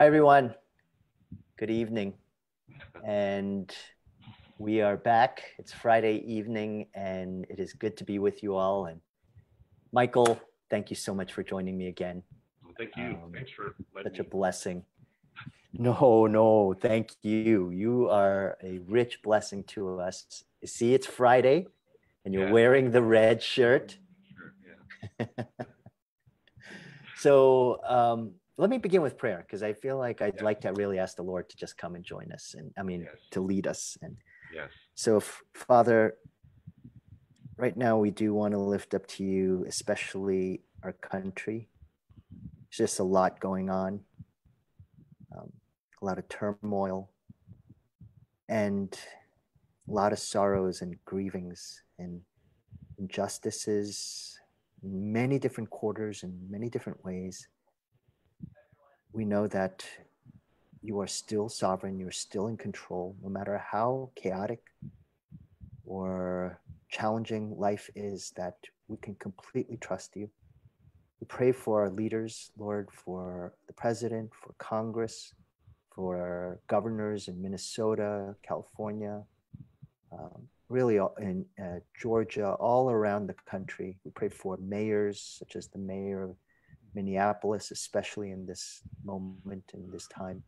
Hi, everyone. Good evening. And we are back. It's Friday evening, and it is good to be with you all. And Michael, thank you so much for joining me again. Thank you. Um, Thanks for such a blessing. No, no, thank you. You are a rich blessing to us. You see, it's Friday, and you're yeah. wearing the red shirt. Sure, yeah. so, um, let me begin with prayer because I feel like I'd yes. like to really ask the Lord to just come and join us and I mean yes. to lead us. And yes. so Father, right now we do want to lift up to you, especially our country. There's just a lot going on, um, a lot of turmoil, and a lot of sorrows and grievings and injustices in many different quarters and many different ways we know that you are still sovereign, you're still in control, no matter how chaotic or challenging life is, that we can completely trust you. We pray for our leaders, Lord, for the president, for Congress, for governors in Minnesota, California, um, really in uh, Georgia, all around the country. We pray for mayors, such as the mayor of Minneapolis, especially in this moment, in this time.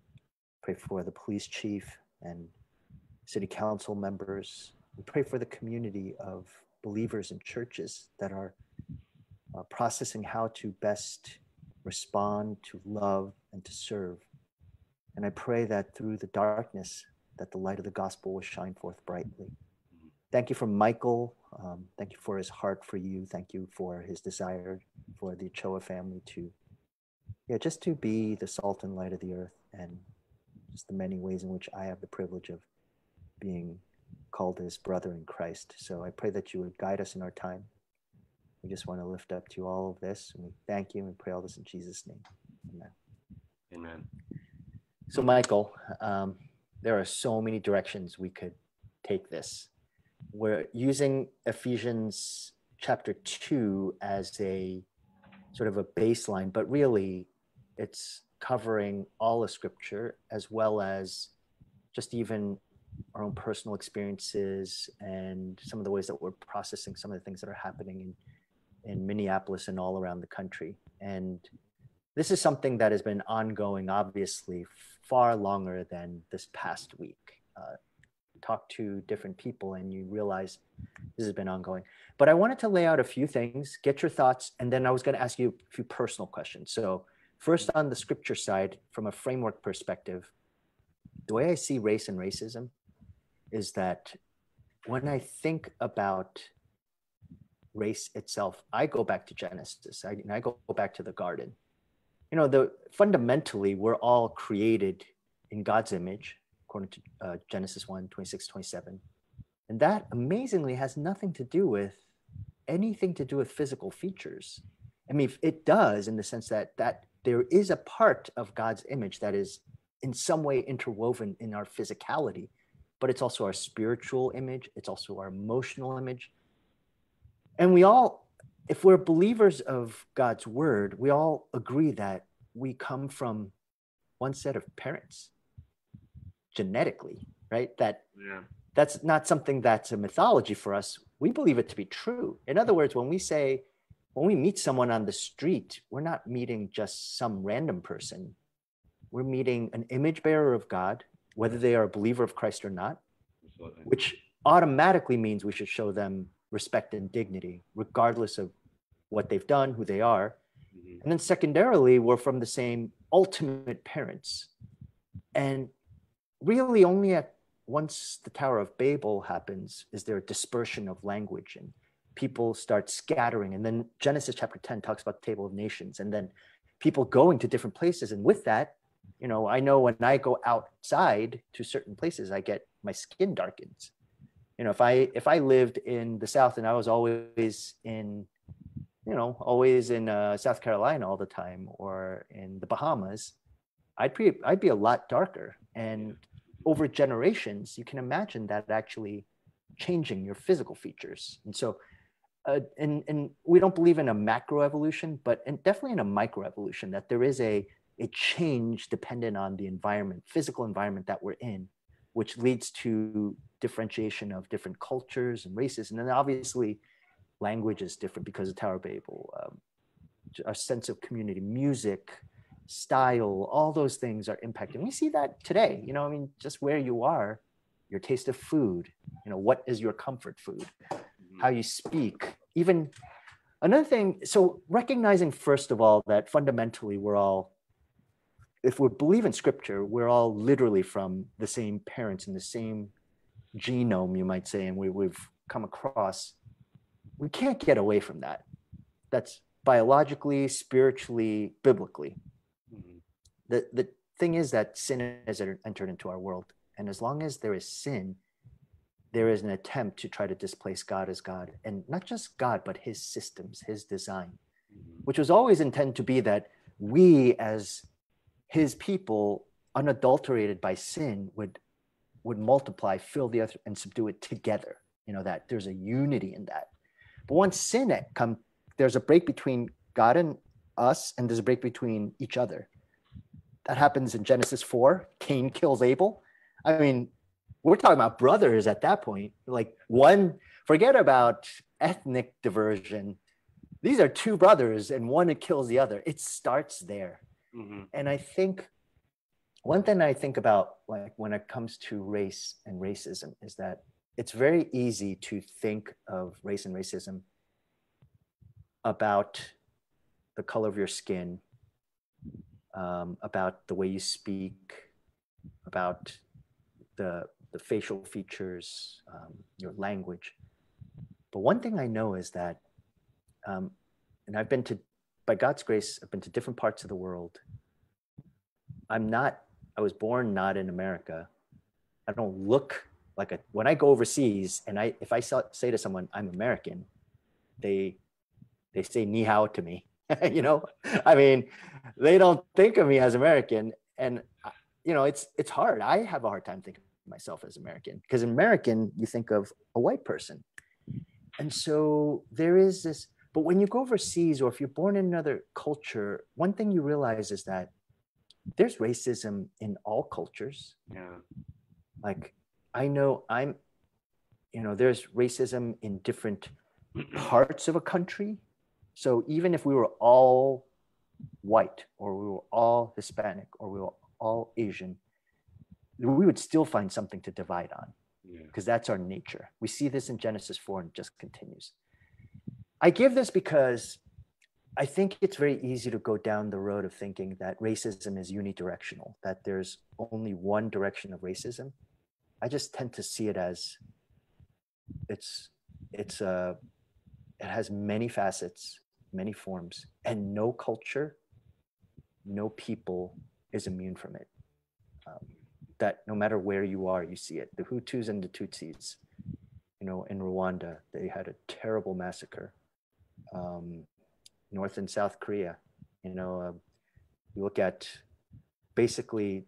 Pray for the police chief and city council members. We pray for the community of believers and churches that are uh, processing how to best respond, to love, and to serve. And I pray that through the darkness, that the light of the gospel will shine forth brightly. Thank you for Michael um, thank you for his heart for you. Thank you for his desire for the Choa family to, yeah, just to be the salt and light of the earth and just the many ways in which I have the privilege of being called his brother in Christ. So I pray that you would guide us in our time. We just want to lift up to you all of this and we thank you and pray all this in Jesus' name. Amen. Amen. So, Michael, um, there are so many directions we could take this we're using Ephesians chapter 2 as a sort of a baseline, but really it's covering all of scripture as well as just even our own personal experiences and some of the ways that we're processing some of the things that are happening in, in Minneapolis and all around the country. And this is something that has been ongoing, obviously, far longer than this past week. Uh, talk to different people and you realize this has been ongoing. But I wanted to lay out a few things, get your thoughts, and then I was going to ask you a few personal questions. So, first on the scripture side, from a framework perspective, the way I see race and racism is that when I think about race itself, I go back to Genesis. I, I go back to the garden. You know, the fundamentally, we're all created in God's image according to uh, Genesis 1 26, 27. And that amazingly has nothing to do with anything to do with physical features. I mean, it does in the sense that that there is a part of God's image that is in some way interwoven in our physicality, but it's also our spiritual image, it's also our emotional image. And we all, if we're believers of God's word, we all agree that we come from one set of parents genetically, right? That yeah. that's not something that's a mythology for us. We believe it to be true. In other words, when we say when we meet someone on the street, we're not meeting just some random person. We're meeting an image bearer of God, whether they are a believer of Christ or not, Absolutely. which automatically means we should show them respect and dignity, regardless of what they've done, who they are. Mm-hmm. And then secondarily, we're from the same ultimate parents. And really only at once the Tower of Babel happens is there a dispersion of language and people start scattering. And then Genesis chapter 10 talks about the table of nations and then people going to different places. And with that, you know, I know when I go outside to certain places, I get my skin darkens. You know, if I if I lived in the South and I was always in, you know, always in uh, South Carolina all the time or in the Bahamas, I'd be I'd be a lot darker. And over generations, you can imagine that actually changing your physical features. And so, uh, and, and we don't believe in a macro evolution, but in, definitely in a micro evolution, that there is a, a change dependent on the environment, physical environment that we're in, which leads to differentiation of different cultures and races. And then obviously, language is different because of Tower Babel. Um, our sense of community, music, style, all those things are impacted. We see that today. You know, I mean, just where you are, your taste of food. You know, what is your comfort food? How you speak, even another thing so recognizing first of all that fundamentally we're all if we believe in scripture we're all literally from the same parents and the same genome you might say and we, we've come across we can't get away from that that's biologically spiritually biblically mm-hmm. The the thing is that sin has entered into our world and as long as there is sin there is an attempt to try to displace God as God, and not just God, but his systems, his design, mm-hmm. which was always intended to be that we as his people, unadulterated by sin, would would multiply, fill the earth, and subdue it together. You know, that there's a unity in that. But once sin come, there's a break between God and us, and there's a break between each other. That happens in Genesis 4. Cain kills Abel. I mean, we're talking about brothers at that point. Like one, forget about ethnic diversion. These are two brothers, and one kills the other. It starts there. Mm-hmm. And I think one thing I think about like when it comes to race and racism is that it's very easy to think of race and racism about the color of your skin, um, about the way you speak, about the the facial features, um, your language. But one thing I know is that, um, and I've been to, by God's grace, I've been to different parts of the world. I'm not, I was born not in America. I don't look like a, when I go overseas and I, if I say to someone, I'm American, they, they say ni hao to me. you know, I mean, they don't think of me as American. And, uh, you know, it's, it's hard. I have a hard time thinking myself as American because American, you think of a white person. And so there is this, but when you go overseas or if you're born in another culture, one thing you realize is that there's racism in all cultures. Yeah. Like I know I'm, you know, there's racism in different parts of a country. So even if we were all white or we were all Hispanic or we were all Asian, we would still find something to divide on because yeah. that's our nature. We see this in Genesis 4 and it just continues. I give this because I think it's very easy to go down the road of thinking that racism is unidirectional, that there's only one direction of racism. I just tend to see it as it's it's a uh, it has many facets, many forms, and no culture, no people is immune from it. Um, that no matter where you are, you see it. The Hutus and the Tutsis, you know, in Rwanda, they had a terrible massacre. Um, North and South Korea, you know, uh, you look at basically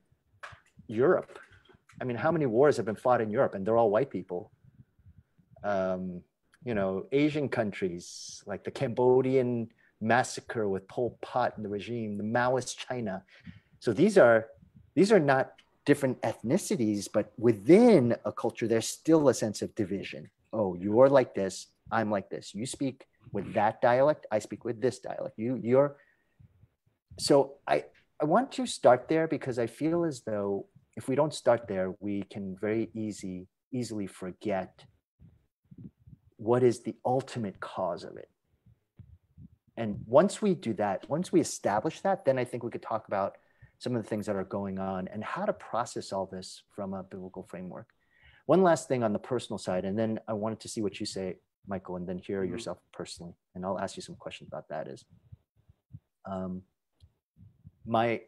Europe. I mean, how many wars have been fought in Europe, and they're all white people? Um, you know, Asian countries like the Cambodian massacre with Pol Pot and the regime, the Maoist China. So these are these are not different ethnicities, but within a culture, there's still a sense of division. Oh, you're like this, I'm like this. You speak with that dialect, I speak with this dialect. You, you're. So I, I want to start there because I feel as though if we don't start there, we can very easy, easily forget what is the ultimate cause of it. And once we do that, once we establish that, then I think we could talk about some of the things that are going on and how to process all this from a biblical framework. One last thing on the personal side, and then I wanted to see what you say, Michael, and then hear mm-hmm. yourself personally. And I'll ask you some questions about that. Is um, my,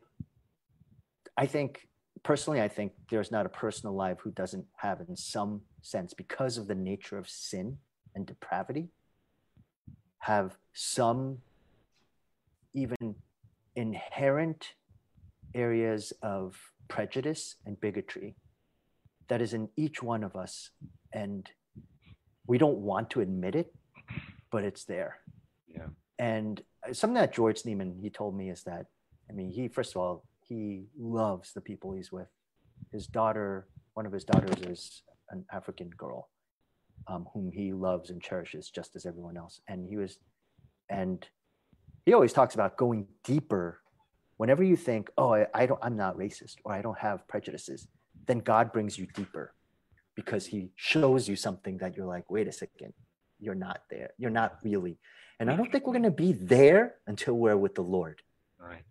I think personally, I think there's not a person alive who doesn't have, in some sense, because of the nature of sin and depravity, have some even inherent areas of prejudice and bigotry that is in each one of us. And we don't want to admit it, but it's there. Yeah. And something that George Neiman, he told me is that I mean, he first of all he loves the people he's with. His daughter, one of his daughters, is an African girl, um, whom he loves and cherishes just as everyone else. And he was, and he always talks about going deeper. Whenever you think, oh, I, I don't, I'm not racist or I don't have prejudices, then God brings you deeper because he shows you something that you're like, wait a second, you're not there. You're not really. And I don't think we're going to be there until we're with the Lord. All right.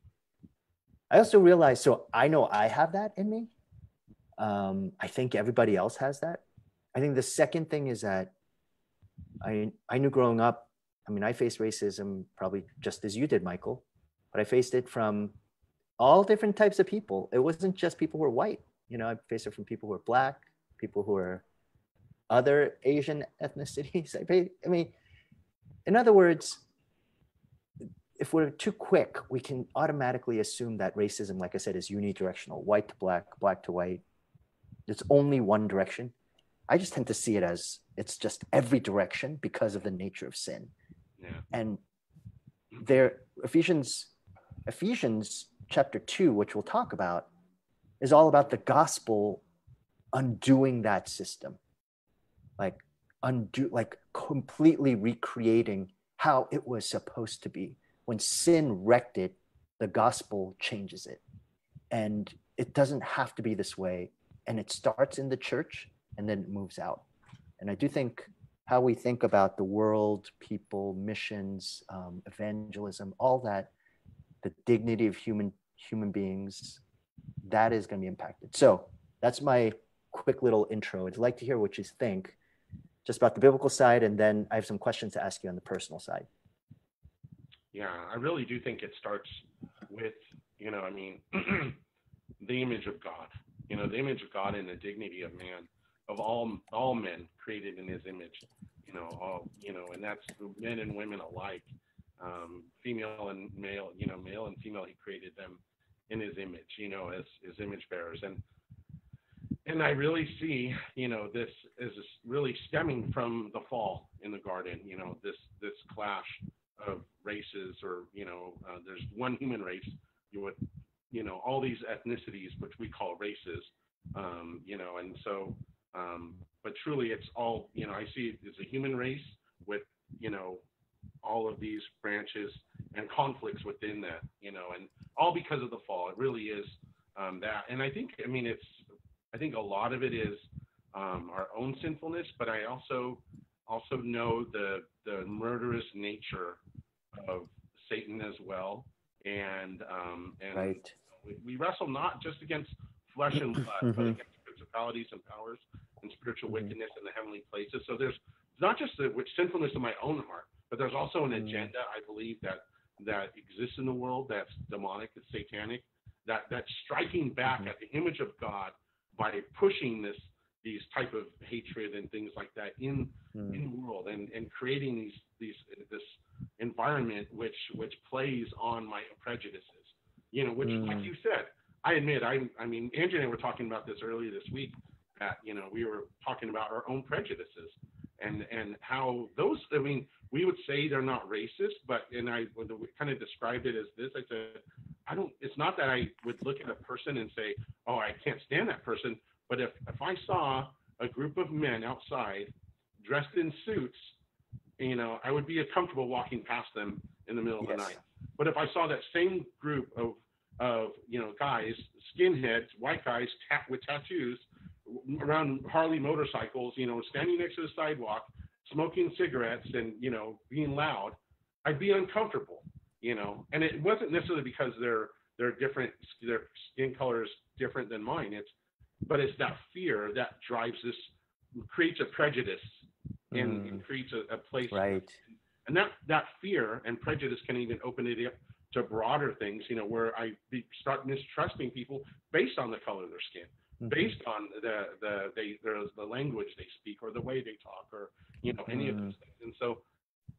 I also realize, so I know I have that in me. Um, I think everybody else has that. I think the second thing is that I I knew growing up. I mean, I faced racism probably just as you did, Michael, but I faced it from all different types of people. It wasn't just people who were white. You know, I faced it from people who were black, people who are other Asian ethnicities. I mean, in other words, if we're too quick, we can automatically assume that racism, like I said, is unidirectional, white to black, black to white. It's only one direction. I just tend to see it as it's just every direction because of the nature of sin. Yeah. And there, Ephesians, Ephesians chapter two, which we'll talk about, is all about the gospel undoing that system like undo like completely recreating how it was supposed to be when sin wrecked it the gospel changes it and it doesn't have to be this way and it starts in the church and then it moves out and i do think how we think about the world people missions um, evangelism all that the dignity of human human beings that is going to be impacted so that's my quick little intro. I'd like to hear what you think just about the biblical side, and then I have some questions to ask you on the personal side. Yeah, I really do think it starts with, you know, I mean, the image of God. You know, the image of God and the dignity of man, of all all men created in His image. You know, all you know, and that's men and women alike, um, female and male. You know, male and female. He created them in His image. You know, as His image bearers, and and I really see, you know, this is really stemming from the fall in the garden. You know, this this clash of races, or you know, uh, there's one human race you with, you know, all these ethnicities, which we call races. Um, you know, and so, um, but truly, it's all, you know, I see it as a human race with, you know, all of these branches and conflicts within that. You know, and all because of the fall. It really is um, that, and I think, I mean, it's I think a lot of it is um, our own sinfulness, but I also also know the the murderous nature of Satan as well, and um, and right. we, we, wrestle not just against flesh and blood, mm-hmm. but against principalities and powers and spiritual mm-hmm. wickedness in the heavenly places. So there's not just the which sinfulness in my own heart, but there's also an mm-hmm. agenda I believe that that exists in the world that's demonic, that's satanic, that that's striking back mm-hmm. at the image of God by pushing this these type of hatred and things like that in mm. in the world and and creating these these this environment which which plays on my prejudices you know which mm. like hmm. you said i admit i i mean andrew and i were talking about this earlier this week that you know we were talking about our own prejudices and and how those i mean we would say they're not racist but and i kind of described it as this i said I don't. It's not that I would look at a person and say, "Oh, I can't stand that person." But if if I saw a group of men outside dressed in suits, you know, I would be comfortable walking past them in the middle yes. of the night. But if I saw that same group of of you know guys, skinheads, white guys with tattoos around Harley motorcycles, you know, standing next to the sidewalk, smoking cigarettes and you know being loud, I'd be uncomfortable you know, and it wasn't necessarily because they're they're different, their skin color is different than mine. It's but it's that fear that drives this, creates a prejudice, and, mm. and creates a, a, place. Right. And that that fear and prejudice can even open it up to broader things. You know, where I be, start mistrusting people based on the color of their skin. Mm-hmm. based on the the they the language they speak or the way they talk or you know any mm. of those things and so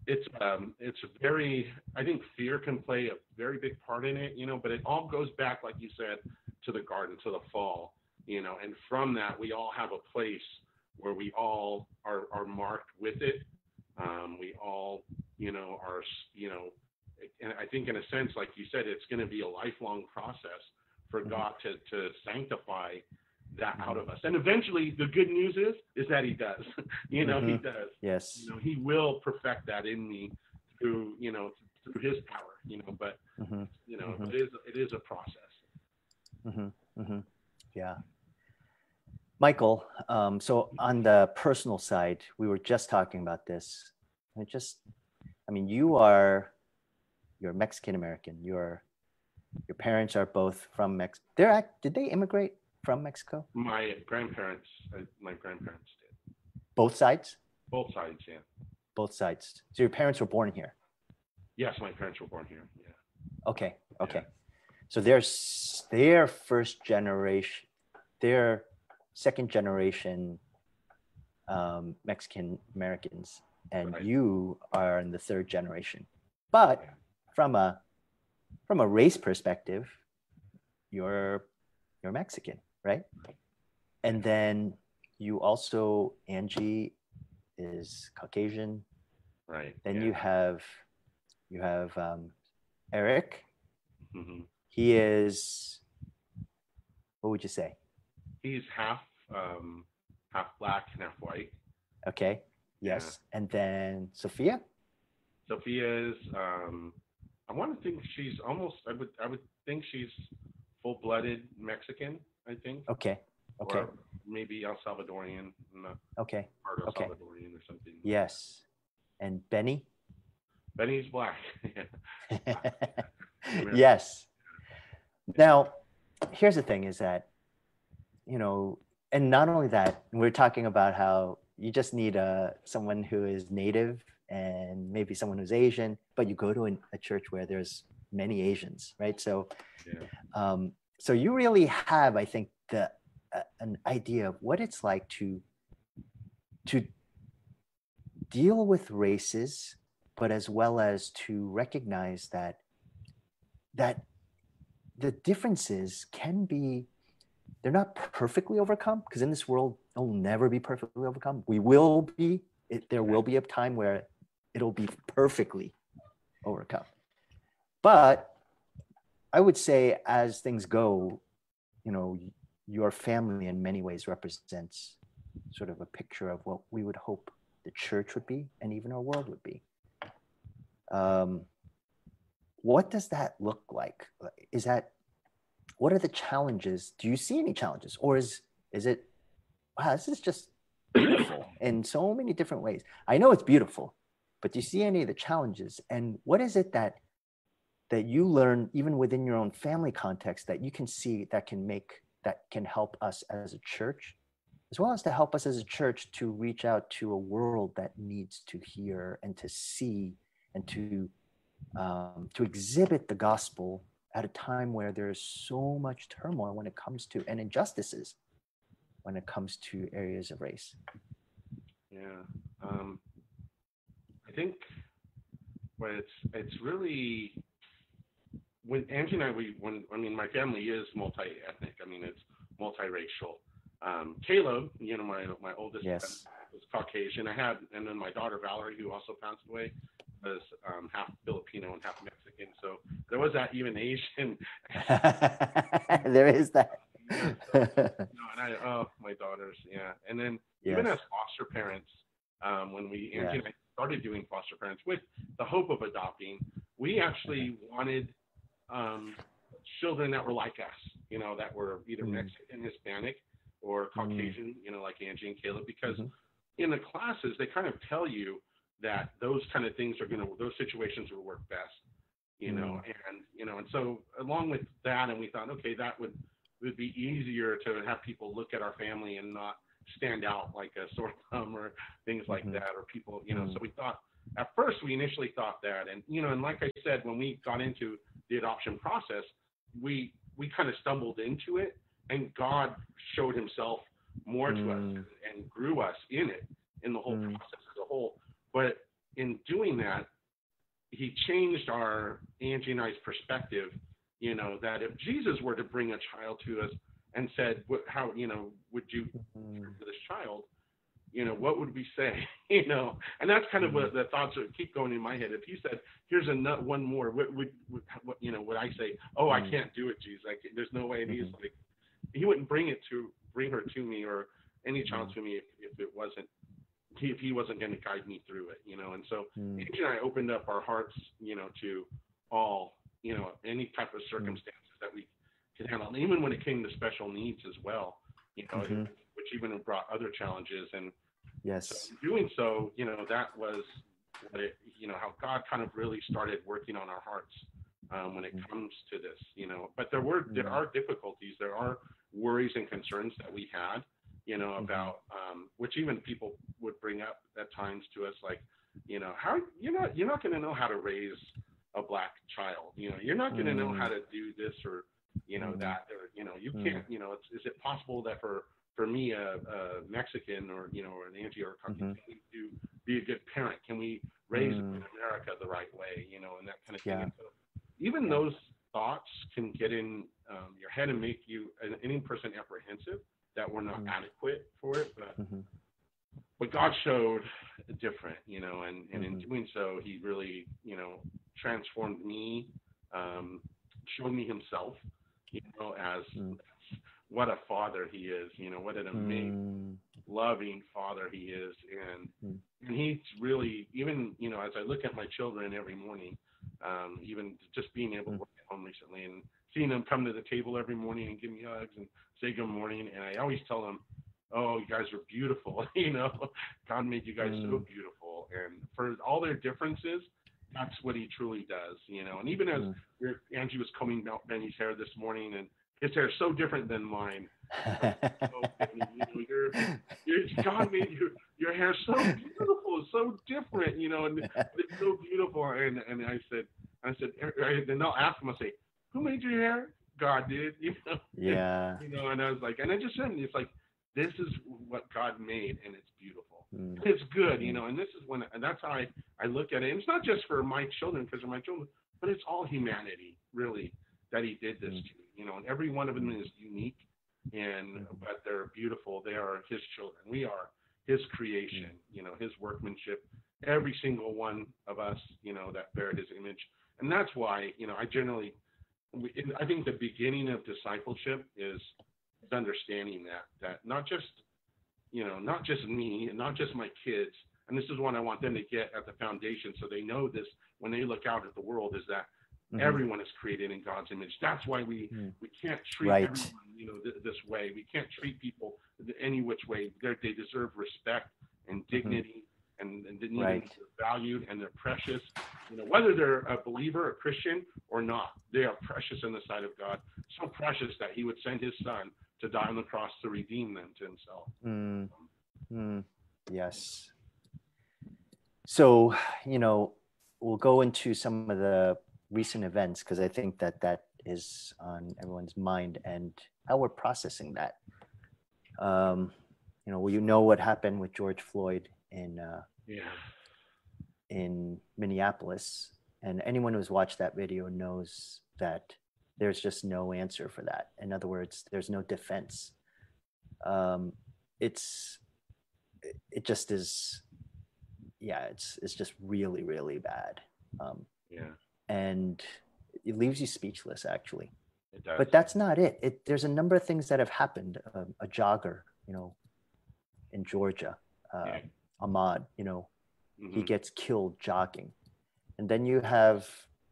it's um, it's very I think fear can play a very big part in it, you know, but it all goes back, like you said, to the garden, to the fall, you know, and from that we all have a place where we all are are marked with it. Um, we all, you know, are you know and I think in a sense, like you said, it's going to be a lifelong process for Mhm. God to to sanctify that out of us. And eventually, the good news is is that He does. you know, He Mhm. does. Yes. You know, He will perfect that in me through you know through His power. You know, but hmm you know, Mhm. it is it is a process. Mm-hmm. Mm-hmm. Yeah. Michael, um, so on the personal side, we were just talking about this. And it just, I mean, you are, you're Mexican American. You're, your parents are both from Mex. They're act. Did they immigrate from Mexico? My grandparents, uh, my grandparents did Both sides. both sides. Yeah. Both sides. So your parents were born here. Yes, my parents were born here. Yeah. Okay. Okay. So they're their first generation, their second generation um, Mexican Americans, and Right. you are in the third generation. But from a from a race perspective, you're you're Mexican, right? And then you also Angie is Caucasian. Right. Then yeah. you have you have um, Eric. hmm He is, what would you say? He's half um, half black and half white. Okay. Yes. And then Sophia? Sophia is um, I want to think she's almost I would I would think she's full blooded Mexican, I think. Okay. Okay. Or maybe El Salvadorian, Okay. part of Okay. Salvadorian or something. Yes. And Benny? Benny's black. yes. Now, here's the thing is that, you know, and not only that, we're talking about how you just need a, someone who is native and maybe someone who's Asian, but you go to an, a church where there's many Asians, right? So, yeah. um, so you really have, I think, the uh, an idea of what it's like to to deal with races, but as well as to recognize that that the differences can be they're not perfectly overcome because in this world it'll never be perfectly overcome we will be it, there will be a time where it'll be perfectly overcome. But i would say as things go you know your family in many ways represents sort of a picture of what we would hope the church would be and even our world would be. Um, what does that look like? Is that what are the challenges? Do you see any challenges or is is it wow this is just beautiful in so many different ways. I know it's beautiful but do you see any of the challenges and what is it that that you learn even within your own family context that you can see that can make that can help us as a church as well as to help us as a church to reach out to a world that needs to hear and to see and to um, to exhibit the gospel at a time where there's so much turmoil when it comes to and injustices when it comes to areas of race Yeah. Um, think but it's it's really when Angie and I we when I mean my family is multi ethnic. I mean it's multiracial. Um, Caleb, you know my my oldest son, yes was Caucasian. I had and then my daughter Valerie, who also passed away, was um, half Filipino and half Mexican. So there was that even Asian. there is that No, and I oh my daughters, yeah. And then even as foster parents, um, when we Yeah. Angie and I started doing foster parents with the hope of adopting, we actually wanted um, children that were like us, you know, that were either Mhm. Mexican, Hispanic, or Caucasian, you know, like Angie and Caleb, because Mhm. in the classes they kind of tell you that those kind of things are going to those situations will work best, you know, and you know, and so along with that, and we thought, okay, that would would be easier to have people look at our family and not stand out like a sore thumb or things like Mhm. that or people you know Mhm. so we thought at first we initially thought that and you know and like i said when we got into the adoption process we we kind of stumbled into it and god showed himself more to us Mm. and grew us in it in the whole Mm. process as a whole but in doing that he changed our angie and i's perspective you know that if jesus were to bring a child to us and said what how you know would you Mm. for this child, you know, what would we say? you know, and that's kind of what the thoughts that keep going in my head. If you said, "Here's a nut, one more," what would, what, you know, would I say? Oh, I can't do it, Jesus. Like, there's no way. And he's like, he wouldn't bring it to bring her to me or any child to me if, if it wasn't if he wasn't going to guide me through it, you know. And so mm. Angie and I opened up our hearts, you know, to all, you know, any type of circumstances mm. that we could handle, and even when it came to special needs as well, you know, mm-hmm. which even brought other challenges. And yes, so doing so, you know, that was what it, you know, how God kind of really started working on our hearts um, when it mm. comes to this, you know. But there were there mm. are difficulties, there are worries and concerns that we had you know, mm-hmm. about um, which even people would bring up at times to us, like, you know, how you're not you're not going to know how to raise a black child. You know, you're not going to mm. know how to do this or you know mm. that or you know you mm. can't. You know, it's, is it possible that for for me, a, a Mexican or you know, or an Angie or a mm-hmm. do be a good parent? Can we raise mm. in America the right way? You know, and that kind of thing. So even yeah. those thoughts can get in um, your head and make you any person apprehensive that we're not mm-hmm. adequate for it, but mm-hmm. but God showed different, you know, and and in mm-hmm. doing so, He really, you know, transformed me, um, showed me Himself, you know, as, mm. as what a father He is, you know, what an amazing, mm. loving father He is, and mm. and He's really even, you know, as I look at my children every morning, um, even just being able to work at home recently and seeing them come to the table every morning and give me hugs and say good morning. And I always tell them, oh, you guys are beautiful. you know, God made you guys so beautiful. And for all their differences, that's what he truly does, you know. And even as mm. Angie was combing out Benny's hair this morning, and his hair is so different than mine. so, you know, you're, you're, God made your your hair so beautiful, so different, you know, and it's so beautiful. And and I said, I said, and they'll ask him, I say, who made your hair? God did, you know. Yeah. you know, and I was like, and I just said, it's like, this is what God made, and it's beautiful. Mm. It's good, you know. And this is when, and that's how I I look at it. And it's not just for my children because they're my children, but it's all humanity, really, that He did this mm. to. You know, and every one of them is unique, and mm. but they're beautiful. They are His children. We are His creation. Mm. You know, His workmanship. Every single one of us, you know, that bear His image, and that's why, you know, I generally I think the beginning of discipleship is understanding that that not just you know not just me and not just my kids and this is what I want them to get at the foundation so they know this when they look out at the world is that mm-hmm. everyone is created in God's image. That's why we mm. we can't treat right. everyone you know th- this way. We can't treat people any which way. They're, they deserve respect and mm-hmm. dignity and, and need right. they're valued and they're precious. You know, whether they're a believer, a Christian, or not, they are precious in the sight of God. So precious that He would send His Son to die on the cross to redeem them to Himself. Mm. Mm. Yes. So, you know, we'll go into some of the recent events because I think that that is on everyone's mind and how we're processing that. Um, you know, well, you know what happened with George Floyd in uh, yeah. in Minneapolis, and anyone who's watched that video knows that there's just no answer for that. In other words, there's no defense. Um, it's it just is yeah it's it's just really really bad um, yeah and it leaves you speechless actually but that's not it. it there's a number of things that have happened um, a jogger you know in georgia uh, yeah. Ahmaud, you know, mm-hmm. he gets killed jogging. And then you have,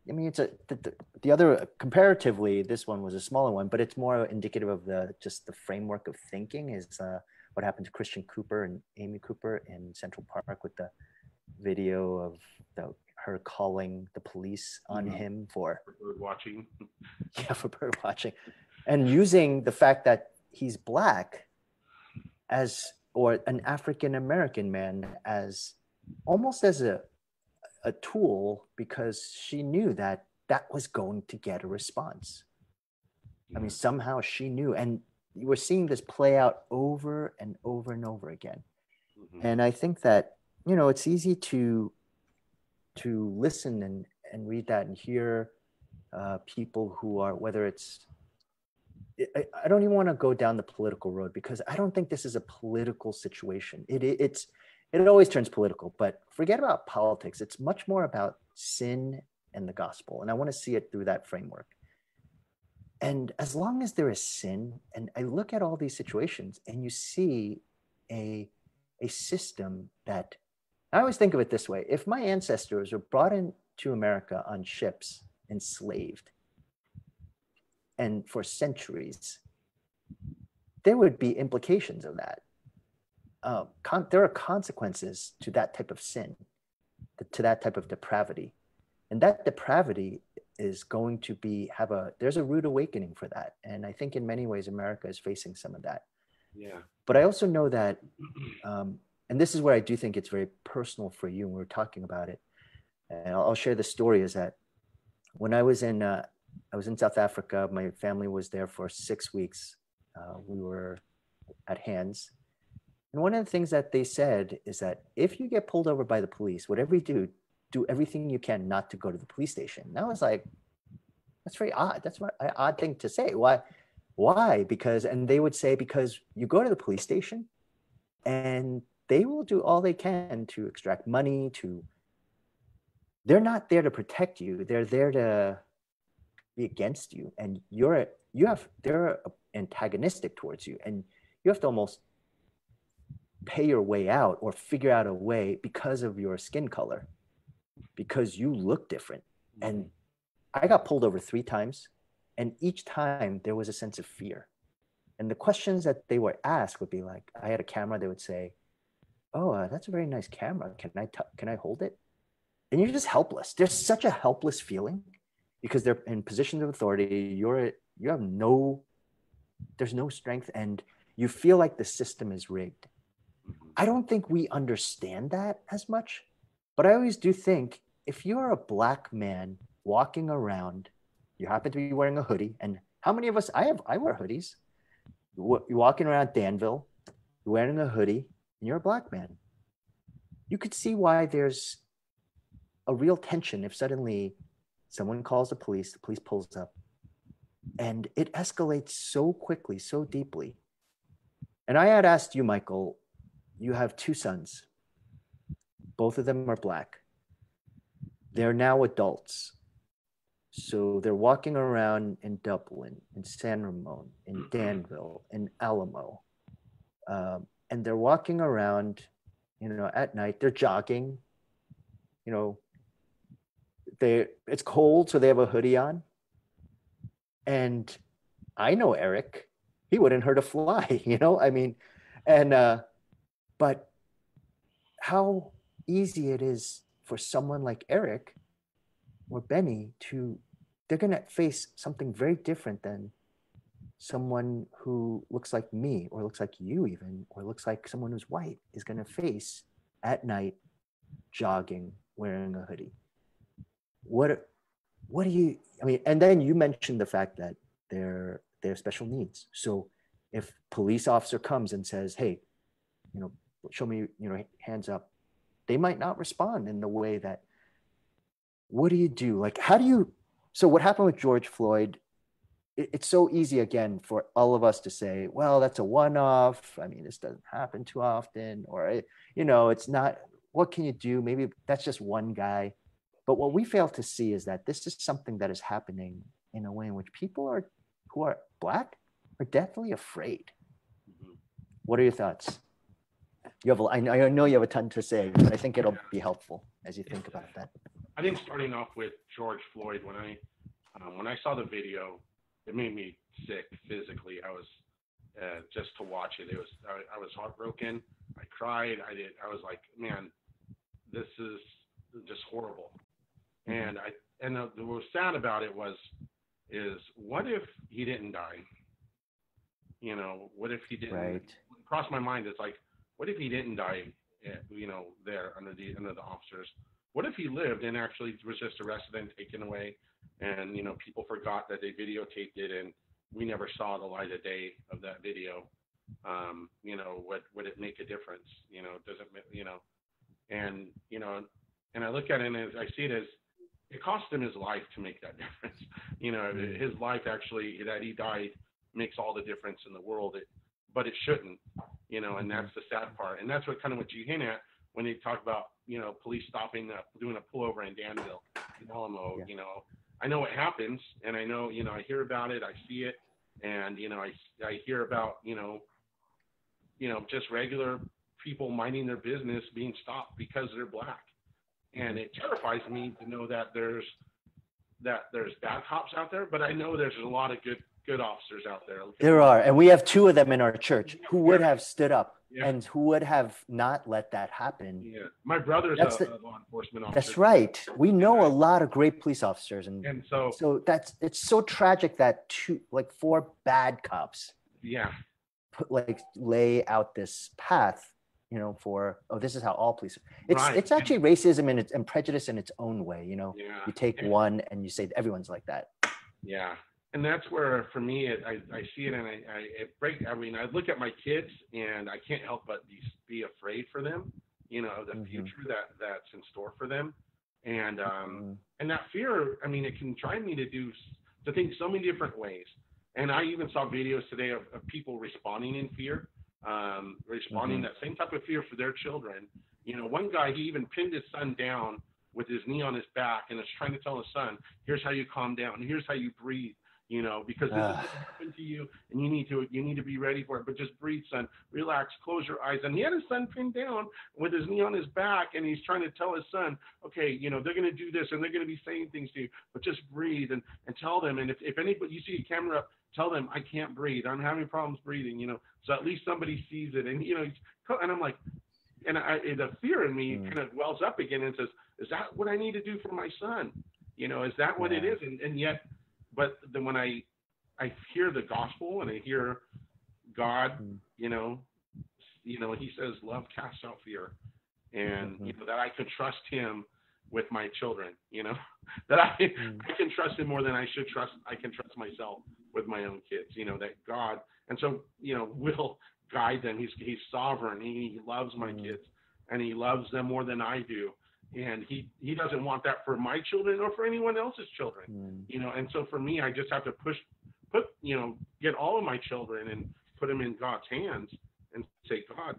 I mean, it's a, the, the, the, other, comparatively, this one was a smaller one, but it's more indicative of the, just the framework of thinking is uh, what happened to Christian Cooper and Amy Cooper in Central Park with the video of the, her calling the police on mm-hmm. him for, for bird watching. yeah, for bird watching. And using the fact that he's black as or an African American man as almost as a a tool because she knew that that was going to get a response. I mean, somehow she knew, and you were seeing this play out over and over and over again. Mm-hmm. And I think that you know it's easy to to listen and and read that and hear uh, people who are whether it's I, I don't even want to go down the political road because I don't think this is a political situation. It, it it's it always turns political, but forget about politics. It's much more about sin and the gospel, and I want to see it through that framework. And as long as there is sin, and I look at all these situations, and you see a a system that I always think of it this way: if my ancestors were brought into America on ships, enslaved, and for centuries, there would be implications of that. Uh, con- there are consequences to that type of sin, to that type of depravity, and that depravity is going to be have a there's a rude awakening for that, and I think in many ways America is facing some of that. Yeah. But I also know that, um, and this is where I do think it's very personal for you. And we were talking about it, and I'll, I'll share the story. Is that when I was in uh, I was in South Africa. My family was there for six weeks. Uh, we were at Hands. And one of the things that they said is that if you get pulled over by the police, whatever you do, do everything you can not to go to the police station. And I was like, that's very odd. That's an odd thing to say. Why? Why? Because, and they would say, because you go to the police station and they will do all they can to extract money, to, they're not there to protect you. They're there to be against you and you're you have they're antagonistic towards you and you have to almost pay your way out or figure out a way because of your skin color because you look different. And i got pulled over three times and each time there was a sense of fear. And the questions that they were asked would be like i had a camera they would say oh uh, that's a very nice camera. Can I t- can i hold it? And you're just helpless. There's such a helpless feeling because they're in positions of authority. You're you have no there's no strength and you feel like the system is rigged. mm-hmm. I don't think we understand that as much but i always do think if you're a black man walking around you happen to be wearing a hoodie and how many of us i have i wear hoodies you're walking around danville you're wearing a hoodie and you're a black man you could see why there's a real tension if suddenly Someone calls the police, the police pulls up, and it escalates so quickly, so deeply. And I had asked you, Michael, you have two sons. Both of them are black. They're now adults. So they're walking around in Dublin, in San Ramon, in Danville, in Alamo. Um, and they're walking around, you know, at night, they're jogging, you know, they it's cold, so they have a hoodie on. And I know Eric, he wouldn't hurt a fly, you know? I mean, and uh, but how easy it is for someone like Eric or Benny to they're gonna face something very different than someone who looks like me or looks like you even or looks like someone who's white is going to face at night jogging wearing a hoodie. What what do you i mean and then you mentioned the fact that they're they're special needs. So if police officer comes and says hey you know show me you know hands up they might not respond in the way that what do you do like how do you so what happened with george floyd it, it's so easy again for all of us to say well that's a one-off i mean this doesn't happen too often or you know it's not what can you do maybe that's just one guy but what we fail to see is that this is something that is happening in a way in which people are who are black are deathly afraid. Mm-hmm. What are your thoughts? You have, I know you have a ton to say, but I think it'll be helpful as you think about that. I think starting off with George Floyd, when I um, when I saw the video, it made me sick physically. I was uh, just to watch it. It was I, I was heartbroken. I cried. I did. I was like, man, this is just horrible. And I and the, the, what was sad about it was is what if he didn't die? You know, what if he didn't? Right. Cross my mind. It's like, what if he didn't die? Eh, you know, there under the under the officers. What if he lived and actually was just arrested and taken away, and you know people forgot that they videotaped it and we never saw the light of day of that video. Um, you know, would would it make a difference? You know, does it you know, and you know, and I look at it and I see it as it cost him his life to make that difference. You know, mm-hmm. his life actually that he died makes all the difference in the world. It, but it shouldn't, you know, and that's the sad part. And that's what kind of what you hint at when they talk about, you know, police stopping, uh, doing a pullover in Danville, in Alamo, Yeah. you know, I know it happens and I know, you know, I hear about it, I see it. And, you know, I, I hear about, you know, you know, just regular people minding their business being stopped because they're black. And it terrifies me to know that there's that there's bad cops out there, but I know there's a lot of good good officers out there. There are, and we have two of them in our church who would Yeah. have stood up Yeah. and who would have not let that happen. Yeah, my brother's That's a, the- a law enforcement officer. That's right. We know a lot of great police officers, and And so, so that's it's so tragic that two, like four bad cops, yeah, put like lay out this path, you know, for oh, this is how all police. It's Right. it's actually racism and it's and prejudice in its own way. You know, yeah, you take And- one and you say everyone's like that. yeah. And that's where, for me, it, I, I see it and I, I it break. I mean, I look at my kids and I can't help but be, be afraid for them. You know, the Mhm. future that that's in store for them, and um, Mm, and that fear i mean it can drive me to do to think so many different ways and i even saw videos today of, of people responding in fear um, responding Mhm. that same type of fear for their children you know one guy he even pinned his son down with his knee on his back and is trying to tell his son here's how you calm down here's how you breathe you know because this is Ah. what happened to you and you need to you need to be ready for it but just breathe son relax close your eyes and he had his son pinned down with his knee on his back and he's trying to tell his son okay, you know, they're going to do this and they're going to be saying things to you, but just breathe and, and tell them. And if, if anybody, you see a camera up, tell them, I can't breathe. I'm having problems breathing, you know, so at least somebody sees it. And, you know, he's- and I'm like, and I, the fear in me Mm. kind of wells up again and says, is that what I need to do for my son? You know, is that what it Yeah. is? And, and yet, but then when I, I hear the gospel and I hear God, Mm. you know, you know, he says, love casts out fear. And, Mhm. you know, that I can trust him with my children, you know, that I, Mm. I can trust him more than I should trust. I can trust myself with my own kids, you know, that God, and so, you know, will guide them. He's, he's sovereign. He loves my Mm. kids and he loves them more than I do. And he, he doesn't want that for my children or for anyone else's children mm, you know and so for me i just have to push put you know get all of my children and put them in god's hands and say god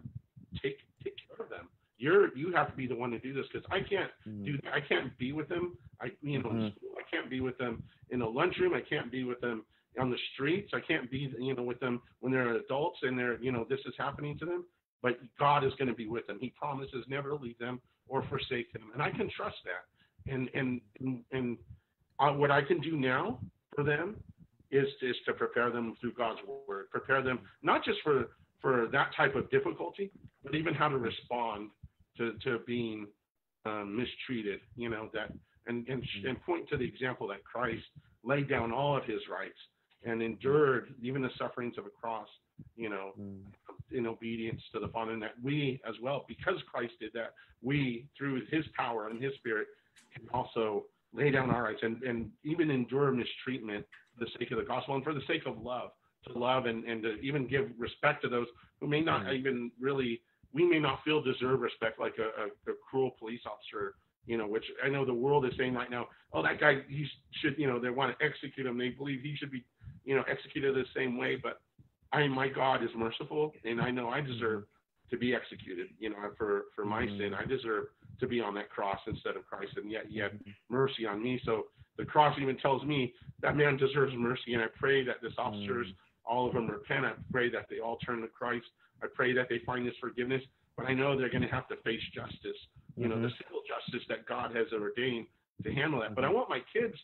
take take care of them. You're you have to be the one to do this because i can't mm. do i can't be with them. I you know in Mhm. school, i can't be with them. In the lunchroom i can't be with them. On the streets i can't be you know with them when they're adults and they're you know this is happening to them. But god is going to be with them. He promises never to leave them or forsake them and i can trust that and and and, what I can do now for them is is to prepare them through God's word, prepare them not just for for that type of difficulty, but even how to respond to to being um, mistreated. You know that and and and point to the example that Christ laid down all of His rights and endured even the sufferings of a cross. You know, Mm. In obedience to the Father, and that we as well, because Christ did that, we through His power and His Spirit can also lay down our rights and, and even endure mistreatment for the sake of the gospel and for the sake of love, to love and, and to even give respect to those who may not even really, we may not feel deserve respect like a, a, a cruel police officer, you know, which I know the world is saying right now, oh, that guy, he should, you know, they want to execute him. They believe he should be, you know, executed the same way. But I, my God is merciful and I know I deserve to be executed, you know, for, for my Mhm. sin. I deserve to be on that cross instead of Christ. And yet, yet Mhm. mercy on me. So the cross even tells me that man deserves mercy. And I pray that this officers, all of them repent. I pray that they all turn to Christ. I pray that they find this forgiveness. But I know they're going to have to face justice, you know, the civil justice that God has ordained to handle that. But I want my kids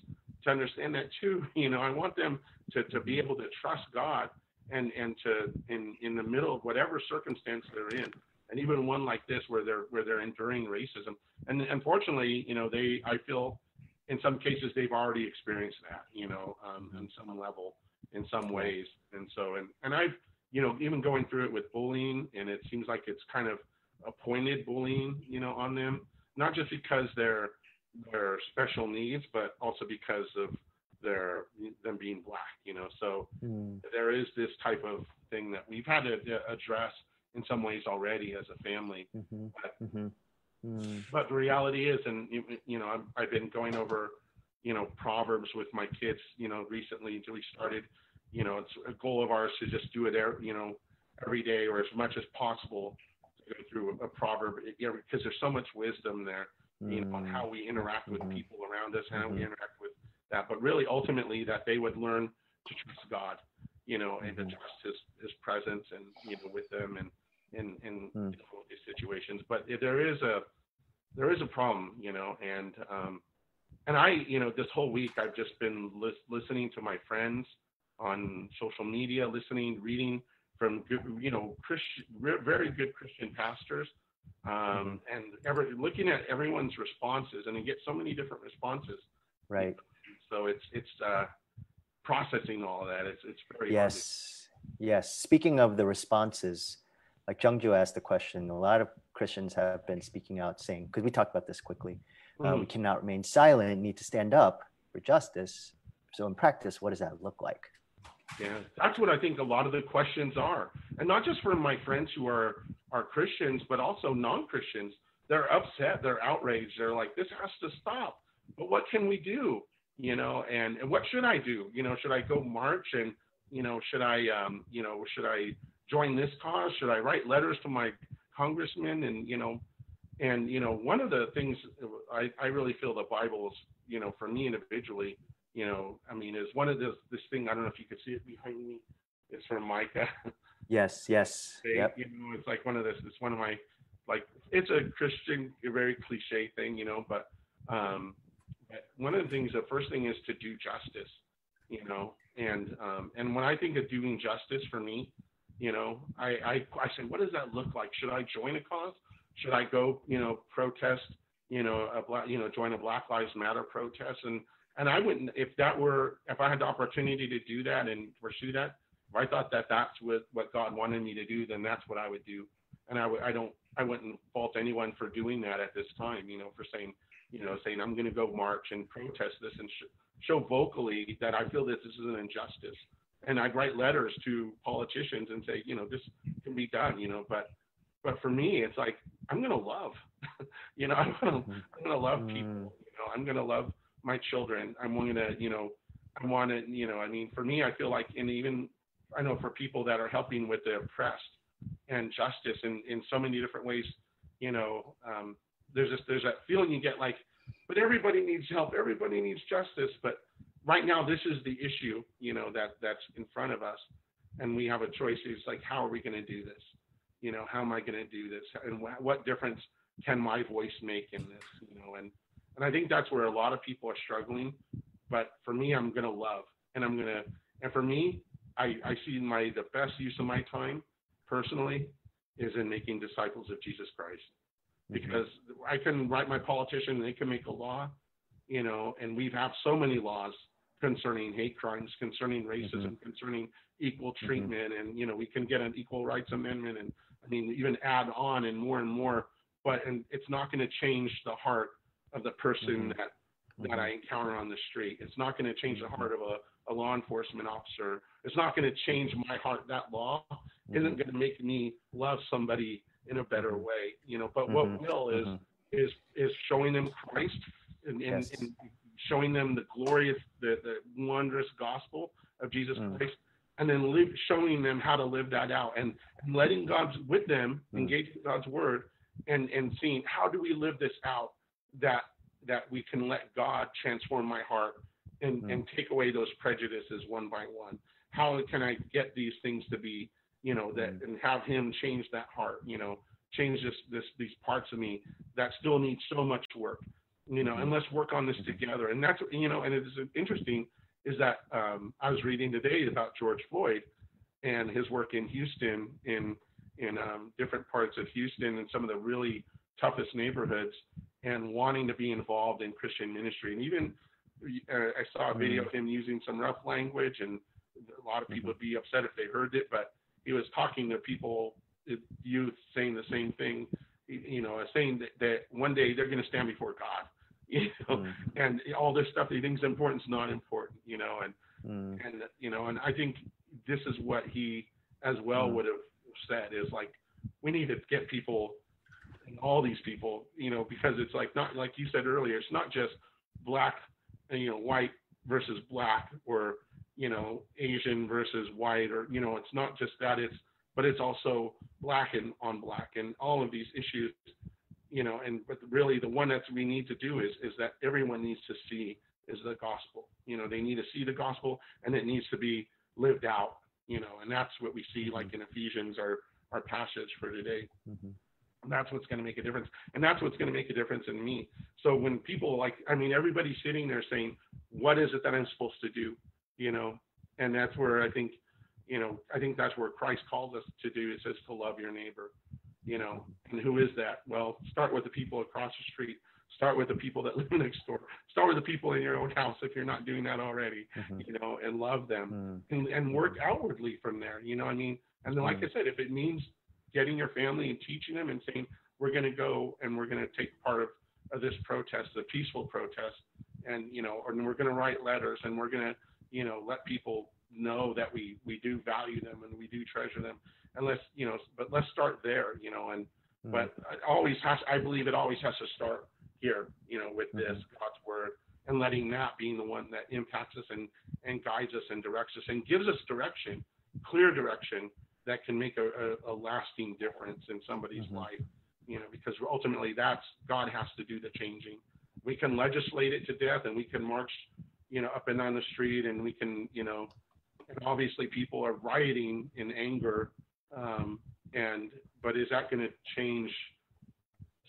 to understand that too. You know, I want them to, to be able to trust God and, and to in, in the middle of whatever circumstance they're in. And even one like this where they're where they're enduring racism. And unfortunately, you know, they I feel in some cases they've already experienced that, you know, um, on some level, in some ways. And so, and, and I've, you know, even going through it with bullying, and it seems like it's kind of appointed bullying, you know, on them, not just because they're their special needs, but also because of their them being black, you know. So Mm. there is this type of thing that we've had to address in some ways already as a family. Mhm. Mhm. Mm. But the reality is, and you, you know, I've, I've been going over, you know, proverbs with my kids, you know, recently until we started, you know, it's a goal of ours to just do it, every, you know, every day or as much as possible to go through a, a proverb, you know, because there's so much wisdom there, you know, on how we interact with Mhm. people around us, and how we Mhm. interact with that. But really, ultimately, that they would learn to trust God, you know, and to Mhm. trust His His presence and you know with them and in in Mm. difficult situations. But if there is a there is a problem, you know, and um, and I, you know, this whole week I've just been lis- listening to my friends on social media, listening, reading from good, you know, Christian, very good Christian pastors, um, and ever looking at everyone's responses, and you get so many different responses. Right. So it's it's uh, processing all of that. It's it's very Yes. Yes. Speaking of the responses, like Jungju asked the question, a lot of Christians have been speaking out saying, because we talked about this quickly, uh, we Mm. cannot remain silent, need to stand up for justice. So in practice, what does that look like? Yeah, that's what I think a lot of the questions are, and not just from my friends who are are Christians, but also non-Christians. They're upset, they're outraged, they're like, "This has to stop." But what can we do? You know, and, and what should I do? You know, should I go march and you know, should I um, you know, should I join this cause? Should I write letters to my congressman? And you know, and you know, one of the things I I really feel the Bible is you know, for me individually, you know, I mean, is one of this this thing. I don't know if you could see it behind me. It's from Micah. Yes. Yes. They- Yep. You know, it's like one of this. It's one of my like. It's a Christian, a very cliche thing, you know. But um, one of the things, the first thing is to do justice, you know. And um, and when I think of doing justice for me, you know, I I I say, what does that look like? Should I join a cause? Should I go, you know, protest? You know, a black, you know, join a Black Lives Matter protest and and I wouldn't if that were if I had the opportunity to do that and pursue that. If I thought that that's what what God wanted me to do, then that's what I would do. And I would I don't I wouldn't fault anyone for doing that at this time. You know, for saying you know saying I'm going to go march and protest this and sh- show vocally that I feel that this is an injustice. And I'd write letters to politicians and say you know this can be done. You know, but but for me it's like I'm going to love. you know, I'm going to I'm going to love people. Mm. You know, I'm going to love my children. I'm going to, you know, I want to, you know, I mean, for me, I feel like, and even I know for people that are helping with the oppressed and justice in, in so many different ways, you know, um, there's this, there's that feeling you get like, but everybody needs help. Everybody needs justice. But right now, this is the issue, you know, that that's in front of us. And we have a choice. It's like, how are we going to do this? You know, how am I going to do this? And wh- what difference can my voice make in this? You know, and and I think that's where a lot of people are struggling. But for me, I'm gonna love, and I'm gonna, and for me, I, I see my the best use of my time, personally, is in making disciples of Jesus Christ. Mm-hmm. Because I can write my politician, and they can make a law, you know, and we have had so many laws concerning hate crimes, concerning racism, mm-hmm. concerning equal mm-hmm. treatment, and you know, we can get an equal rights amendment, and I mean, even add on and more and more. But and it's not going to change the heart of the person Mhm. that that mm-hmm. I encounter on the street. It's not going to change the heart of a, a law enforcement officer. It's not going to change my heart. That law isn't going to make me love somebody in a better way, you know. But what will is Mhm. is is showing them Christ and, and, Yes. and showing them the glorious, the, the wondrous gospel of Jesus Mm. Christ, and then live, showing them how to live that out, and, and letting God's with them Mm. engage in God's word, and and seeing how do we live this out that that we can let God transform my heart and Mm. and take away those prejudices one by one. How can I get these things to be, you know, that Mm. and have Him change that heart, you know, change this this these parts of me that still need so much work, you know, Mhm. and let's work on this Mhm. together. And that's you know, and it is interesting is that um, I was reading today about George Floyd and his work in Houston in in um, different parts of Houston and some of the really toughest neighborhoods and wanting to be involved in Christian ministry. And even uh, I saw a video of him using some rough language, and a lot of people would be upset if they heard it, but he was talking to people, youth, saying the same thing, you know, saying that, that one day they're going to stand before God, you know, Mm. and all this stuff that he thinks important is not important, you know, and Mm. and you know, and I think this is what he as well Mm. would have said is like we need to get people all these people, you know, because it's like not like you said earlier, it's not just black and you know white versus black or you know, Asian versus white, or you know, it's not just that. It's but it's also black and on black, and all of these issues, you know. And but really, the one that we need to do is is that everyone needs to see is the gospel. You know, they need to see the gospel, and it needs to be lived out. You know, and that's what we see, like in Ephesians, our our passage for today. Mm-hmm. That's what's going to make a difference, and that's what's going to make a difference in me. So when people like, I mean, everybody's sitting there saying, "What is it that I'm supposed to do?" You know, and that's where I think, you know, I think that's where Christ calls us to do. It says to love your neighbor. You know, and who is that? Well, start with the people across the street. Start with the people that live next door. Start with the people in your own house if you're not doing that already. Mm-hmm. You know, and love them, mm-hmm. and, and work outwardly from there. You know, I mean, and then, like mm-hmm. I said, if it means getting your family and teaching them and saying, we're going to go and we're going to take part of, of this protest, the peaceful protest, and, you know, and we're going to write letters and we're going to, you know, let people know that we, we do value them and we do treasure them. And let's, you know, but let's start there, you know, and, mm-hmm. but it always has, I believe it always has to start here, you know, with this mm-hmm. God's word and letting that being the one that impacts us and, and guides us and directs us and gives us direction, clear direction that can make a, a, a lasting difference in somebody's mm-hmm. life. You know, because ultimately that's God has to do the changing. We can legislate it to death, and we can march, you know, up and down the street, and we can, you know, and obviously people are rioting in anger, um, and but is that going to change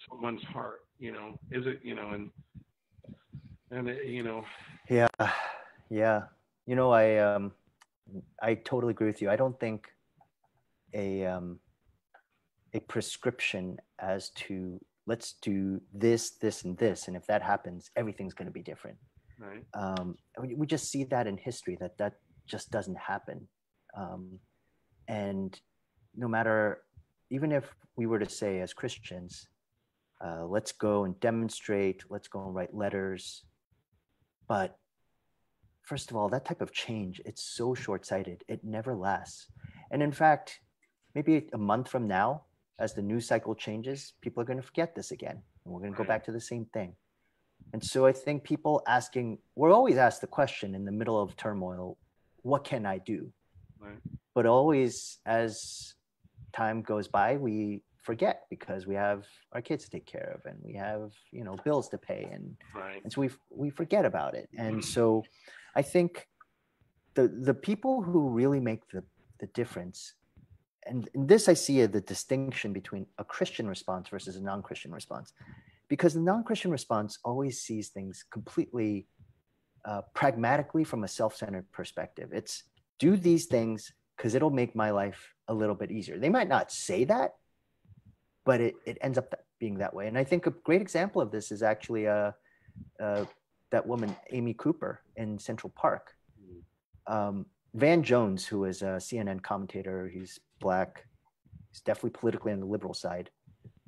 someone's heart? You know, is it? You know, and and it, you know. Yeah, yeah. You know, I um, I totally agree with you. I don't think a um, a prescription as to let's do this, this, and this, and if that happens, everything's going to be different. Right. Um, we just see that in history that that just doesn't happen, um, and no matter even if we were to say as Christians, uh, let's go and demonstrate, let's go and write letters, but first of all, that type of change it's so short-sighted; it never lasts. And in fact, maybe a month from now, as the news cycle changes, people are going to forget this again. And we're going to go back to the same thing. And so I think people asking, we're always asked the question in the middle of turmoil, what can I do? Right. But always as time goes by, we forget because we have our kids to take care of and we have, you know, bills to pay. And, right. and so we, we forget about it. And mm-hmm. so I think the, the people who really make the, the difference and in this I see the distinction between a Christian response versus a non-Christian response, because the non-Christian response always sees things completely uh, pragmatically from a self-centered perspective. It's do these things because it'll make my life a little bit easier. They might not say that, but it, it ends up being that way. And I think a great example of this is actually uh, uh, that woman, Amy Cooper in Central Park. Um, Van Jones, who is a CNN commentator, he's black. He's definitely politically on the liberal side.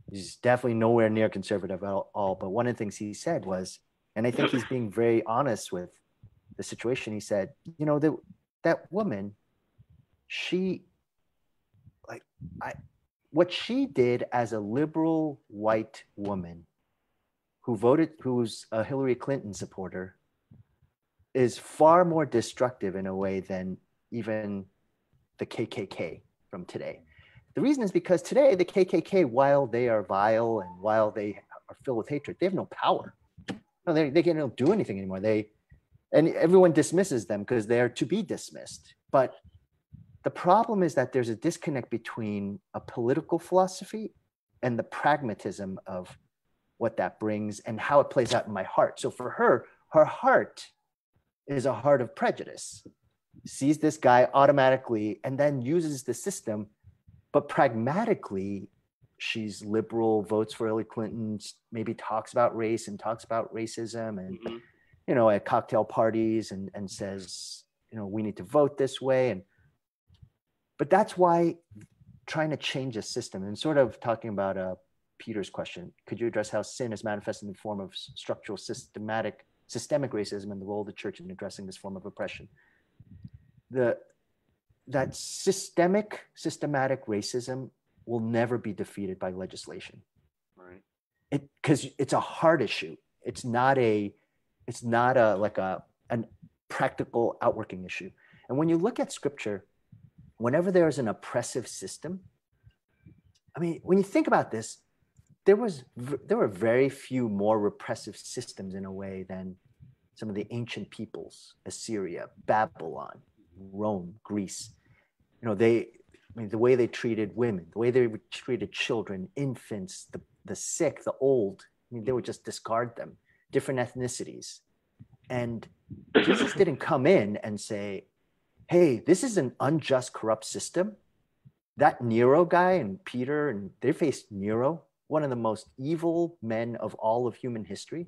He's definitely nowhere near conservative at all. But one of the things he said was, and I think he's being very honest with the situation. He said, you know, that that woman, she, like, I, what she did as a liberal white woman, who voted, who's a Hillary Clinton supporter, is far more destructive in a way than even the KKK from today. The reason is because today the KKK, while they are vile and while they are filled with hatred, they have no power. No, they, they can't do anything anymore. They and everyone dismisses them because they are to be dismissed. But the problem is that there's a disconnect between a political philosophy and the pragmatism of what that brings and how it plays out in my heart. So for her, her heart is a heart of prejudice sees this guy automatically and then uses the system. But pragmatically, she's liberal, votes for Hillary Clinton, maybe talks about race and talks about racism and, mm-hmm. you know, at cocktail parties and, and says, you know, we need to vote this way. And, but that's why trying to change a system and sort of talking about uh, Peter's question, could you address how sin is manifested in the form of structural systematic systemic racism and the role of the church in addressing this form of oppression? the that systemic systematic racism will never be defeated by legislation. Right. It because it's a hard issue. It's not a it's not a like a an practical outworking issue. And when you look at scripture, whenever there is an oppressive system, I mean, when you think about this, there was there were very few more repressive systems in a way than some of the ancient peoples, Assyria, Babylon, Rome, Greece. You know, they I mean the way they treated women, the way they treated children, infants, the, the sick, the old. I mean, they would just discard them, different ethnicities. And Jesus didn't come in and say, hey, this is an unjust, corrupt system. That Nero guy and Peter, and they faced Nero, one of the most evil men of all of human history,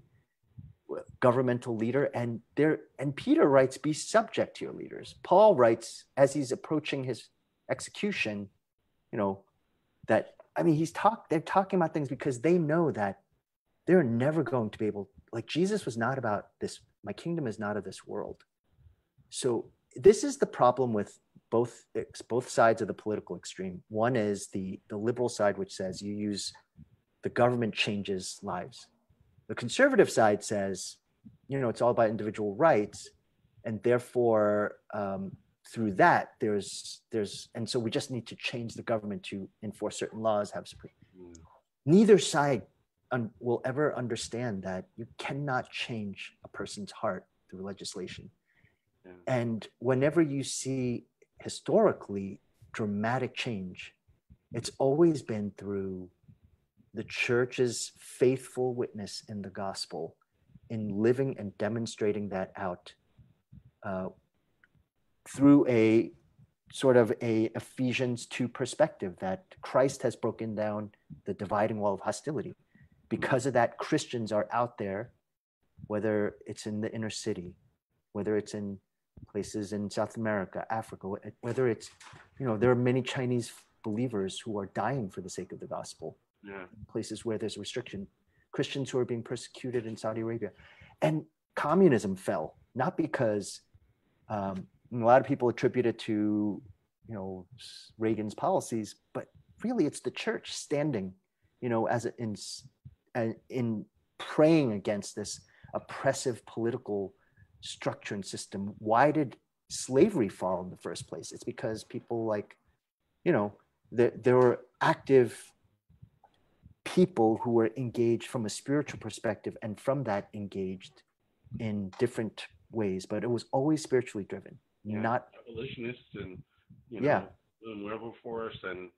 governmental leader. And there, and Peter writes, be subject to your leaders. Paul writes, as he's approaching his execution, you know, that I mean, he's talk, they're talking about things because they know that they're never going to be able, like Jesus was not about this, my kingdom is not of this world. So this is the problem with both both sides of the political extreme. One is the the liberal side, which says you use the government changes lives. The conservative side says, you know, it's all about individual rights, and therefore um, through that there's there's and so we just need to change the government to enforce certain laws. Have supreme. Mm. Neither side un- will ever understand that you cannot change a person's heart through legislation and whenever you see historically dramatic change, it's always been through the church's faithful witness in the gospel, in living and demonstrating that out uh, through a sort of a Ephesians 2 perspective that Christ has broken down the dividing wall of hostility. Because of that, Christians are out there, whether it's in the inner city, whether it's in places in South America, Africa, whether it's, you know, there are many Chinese believers who are dying for the sake of the gospel. Yeah. Places where there's restriction, Christians who are being persecuted in Saudi Arabia. And communism fell, not because um, a lot of people attribute it to, you know, Reagan's policies, but really it's the church standing, you know, as a, in, in praying against this oppressive political structure and system. Why did slavery fall in the first place? It's because people like, you know, there, there were active people who were engaged from a spiritual perspective and from that engaged in different ways, but it was always spiritually driven, yeah, not abolitionists and you know, yeah, Wilberforce and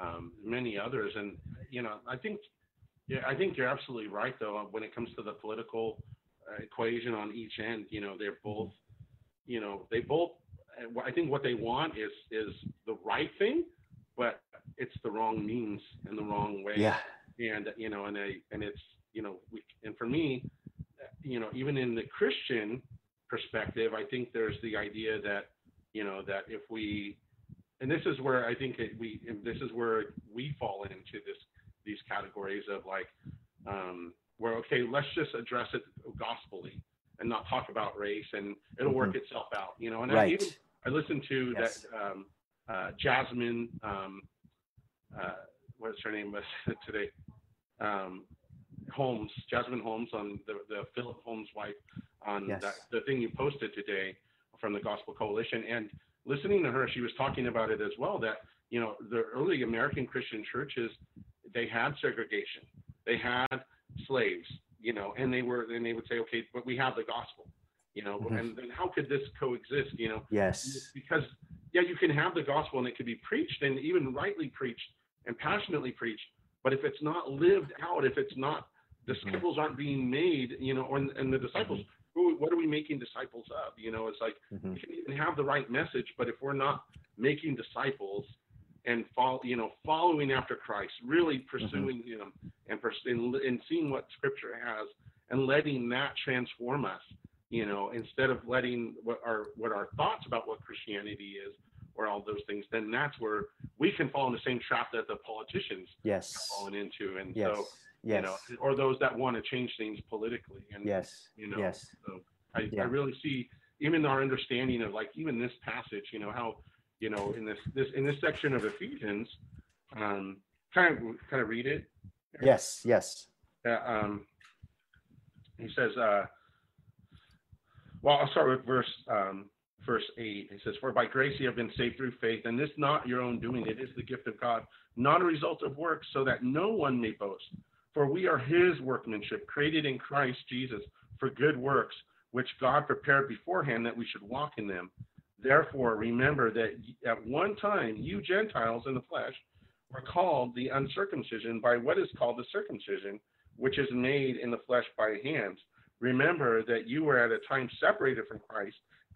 um, many others. And you know, I think, yeah, I think you're absolutely right though uh, when it comes to the political uh, equation on each end. You know, they're both, you know, they both. Uh, I think what they want is is the right thing, but it's the wrong means and the wrong way. Yeah. And you know, and they and it's you know, we, and for me, you know, even in the Christian perspective, I think there's the idea that you know that if we and this is where I think we this is where we fall into this these categories of like um, where okay, let's just address it gospelly and not talk about race, and it'll mm-hmm. work itself out, you know. And right. I even I listened to yes. that um, uh, Jasmine, um, uh, what's her name today? Um, Holmes, Jasmine Holmes, on the, the Philip Holmes' wife, on yes. that, the thing you posted today from the Gospel Coalition, and listening to her, she was talking about it as well. That you know, the early American Christian churches, they had segregation, they had slaves, you know, and they were, and they would say, okay, but we have the gospel, you know, mm-hmm. and then how could this coexist, you know? Yes. Because yeah, you can have the gospel and it could be preached and even rightly preached and passionately preached, but if it's not lived out, if it's not disciples mm-hmm. aren't being made, you know, and, and the disciples, mm-hmm. who, what are we making disciples of? You know, it's like mm-hmm. you can even have the right message, but if we're not making disciples, and follow, you know, following after Christ, really mm-hmm. pursuing mm-hmm. Him and, pers- and, and seeing what Scripture has, and letting that transform us. You know, instead of letting what our what our thoughts about what Christianity is or all those things, then that's where we can fall in the same trap that the politicians yes are falling into. And yes. so, yes. you know, or those that want to change things politically. And yes, you know, yes. So I, yeah. I really see even our understanding of like even this passage, you know, how you know, in this this in this section of Ephesians, um, kind of kind of read it. Yes, yes. Uh, um, he says, uh, well, I'll start with verse um, verse 8. It says, For by grace you have been saved through faith, and this not your own doing, it is the gift of God, not a result of works, so that no one may boast. For we are his workmanship, created in Christ Jesus for good works, which God prepared beforehand that we should walk in them. Therefore, remember that at one time you Gentiles in the flesh were called the uncircumcision by what is called the circumcision, which is made in the flesh by hands. Remember that you were at a time separated from Christ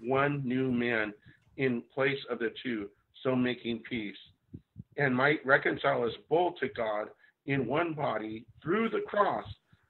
one new man in place of the two, so making peace, and might reconcile us both to God in one body through the cross,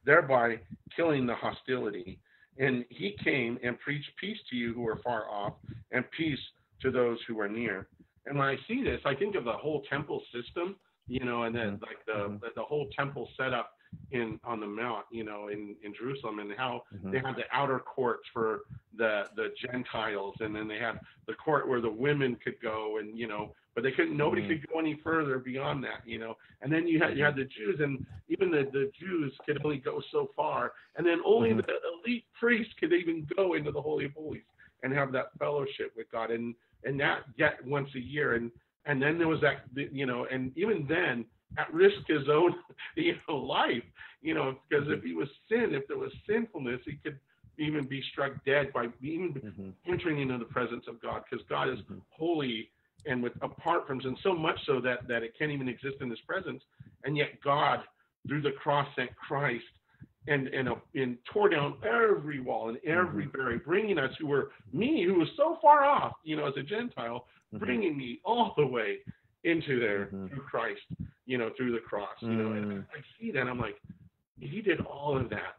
thereby killing the hostility. And he came and preached peace to you who are far off, and peace to those who are near. And when I see this, I think of the whole temple system, you know, and then like the mm-hmm. the, the whole temple setup in on the mount, you know, in in Jerusalem, and how mm-hmm. they had the outer courts for the the Gentiles, and then they had the court where the women could go, and you know, but they couldn't. Nobody mm-hmm. could go any further beyond that, you know. And then you had you had the Jews, and even the the Jews could only go so far, and then only mm-hmm. the elite priests could even go into the holy of holies and have that fellowship with God, and and that get once a year, and and then there was that, you know, and even then at risk his own you know life you know because if he was sin if there was sinfulness he could even be struck dead by even mm-hmm. entering into the presence of god because god is mm-hmm. holy and with apart from sin so much so that that it can't even exist in his presence and yet god through the cross sent christ and and, uh, and tore down every wall and every mm-hmm. barrier bringing us who were me who was so far off you know as a gentile mm-hmm. bringing me all the way into there mm-hmm. through christ you know, through the cross, you know, and mm. I see that I'm like, he did all of that,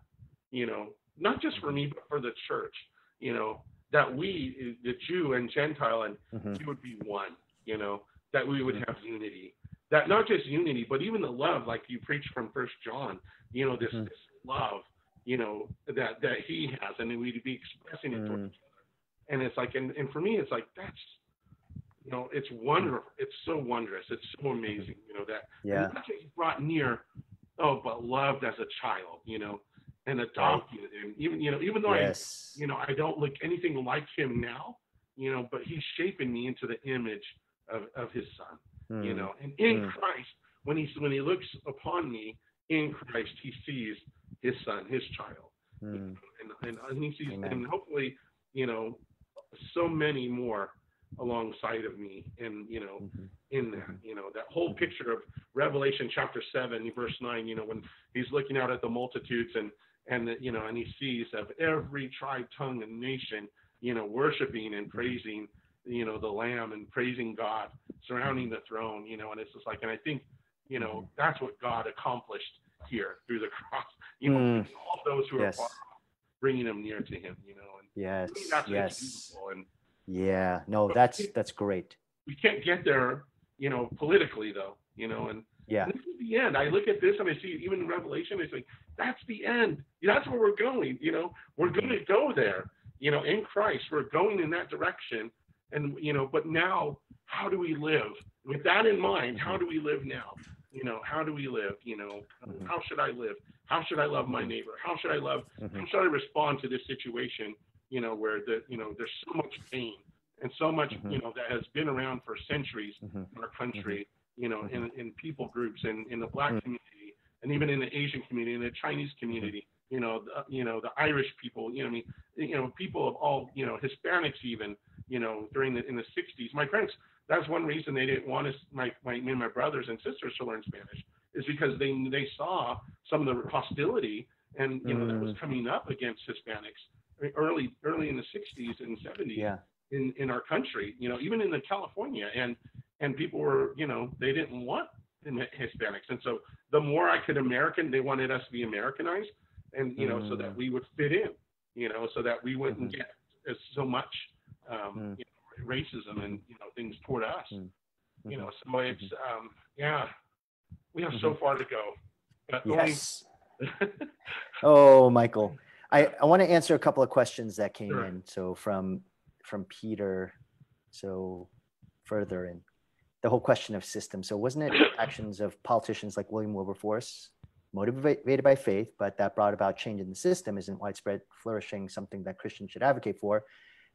you know, not just for me, but for the church, you know, that we, the Jew and Gentile, and mm-hmm. we would be one, you know, that we would have unity. That not just unity, but even the love, like you preach from First John, you know, this, mm-hmm. this love, you know, that that he has, and we'd be expressing it mm. towards each other. And it's like, and, and for me, it's like that's you know, it's wonderful. It's so wondrous. It's so amazing. You know that. Yeah. Not just brought near, oh, but loved as a child. You know, and adopted, right. and even you know, even though yes. I, you know, I don't look anything like him now. You know, but he's shaping me into the image of, of his son. Mm. You hmm. know, and in mm. Christ, when he when he looks upon me in Christ, he sees his son, his child, mm. you know, and, and and he sees, Amen. and hopefully, you know, so many more alongside of me and you know mm-hmm. in that mm-hmm. you know that whole picture of revelation chapter 7 verse 9 you know when he's looking out at the multitudes and and the, you know and he sees of every tribe tongue and nation you know worshiping and mm-hmm. praising you know the lamb and praising god surrounding the throne you know and it's just like and i think you know mm-hmm. that's what god accomplished here through the cross you know mm. all those who yes. are far bringing them near to him you know and yes yes and yeah, no, that's that's great. We can't get there, you know, politically though, you know, and yeah, this is the end. I look at this and I see even in Revelation, I like that's the end. That's where we're going. You know, we're going to go there. You know, in Christ, we're going in that direction. And you know, but now, how do we live with that in mind? How do we live now? You know, how do we live? You know, mm-hmm. how should I live? How should I love my neighbor? How should I love? Mm-hmm. How should I respond to this situation? You know, where the, you know, there's so much pain and so much, mm-hmm. you know, that has been around for centuries mm-hmm. in our country, mm-hmm. you know, in, mm-hmm. in people groups and in the black mm. community and even in the Asian community and the Chinese community, you know, the, you know, the Irish people, you know, I mean, you know, people of all, you know, Hispanics even, you know, during the, in the 60s, my parents, that's one reason they didn't want us, my, my, me and my brothers and sisters to learn Spanish is because they, they saw some of the hostility and, you know, that was mm. coming up against Hispanics early early in the 60s and 70s yeah. in in our country you know even in the california and and people were you know they didn't want hispanics and so the more i could american they wanted us to be americanized and you know mm. so that mm. we would fit in you know so that we wouldn't mm-hmm. get as so much um, Mm. you know, racism and you know things toward us. Mm. You know, so it's um, yeah, we have so far to go. But the only- Yes. Oh, Michael. I, I want to answer a couple of questions that came Sure. in. So from from Peter, so further in the whole question of system. So wasn't it actions of politicians like William Wilberforce, motivated by faith, but that brought about change in the system? Isn't widespread flourishing something that Christians should advocate for?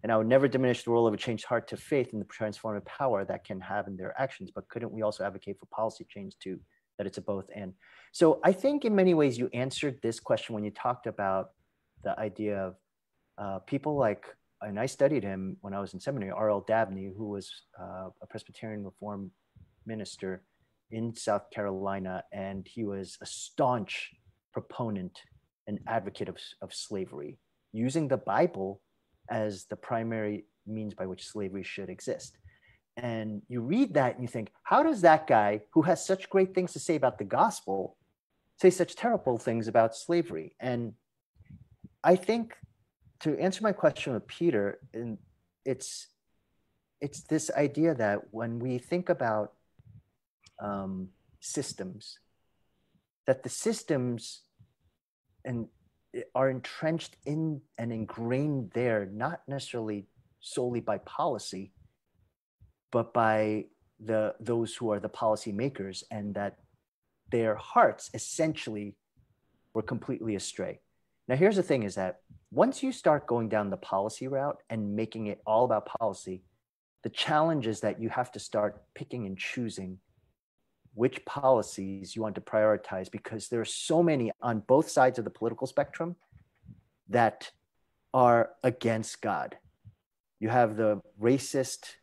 And I would never diminish the role of a changed heart to faith and the transformative power that can have in their actions. But couldn't we also advocate for policy change too? That it's a both and. So I think in many ways you answered this question when you talked about the idea of uh, people like, and I studied him when I was in seminary, R.L. Dabney, who was uh, a Presbyterian Reform minister in South Carolina, and he was a staunch proponent and advocate of, of slavery, using the Bible as the primary means by which slavery should exist. And you read that and you think, how does that guy who has such great things to say about the gospel say such terrible things about slavery? And I think to answer my question with Peter, and it's it's this idea that when we think about um, systems, that the systems and are entrenched in and ingrained there, not necessarily solely by policy, but by the those who are the policymakers, and that their hearts essentially were completely astray. Now, here's the thing: is that once you start going down the policy route and making it all about policy, the challenge is that you have to start picking and choosing which policies you want to prioritize because there are so many on both sides of the political spectrum that are against God. You have the racist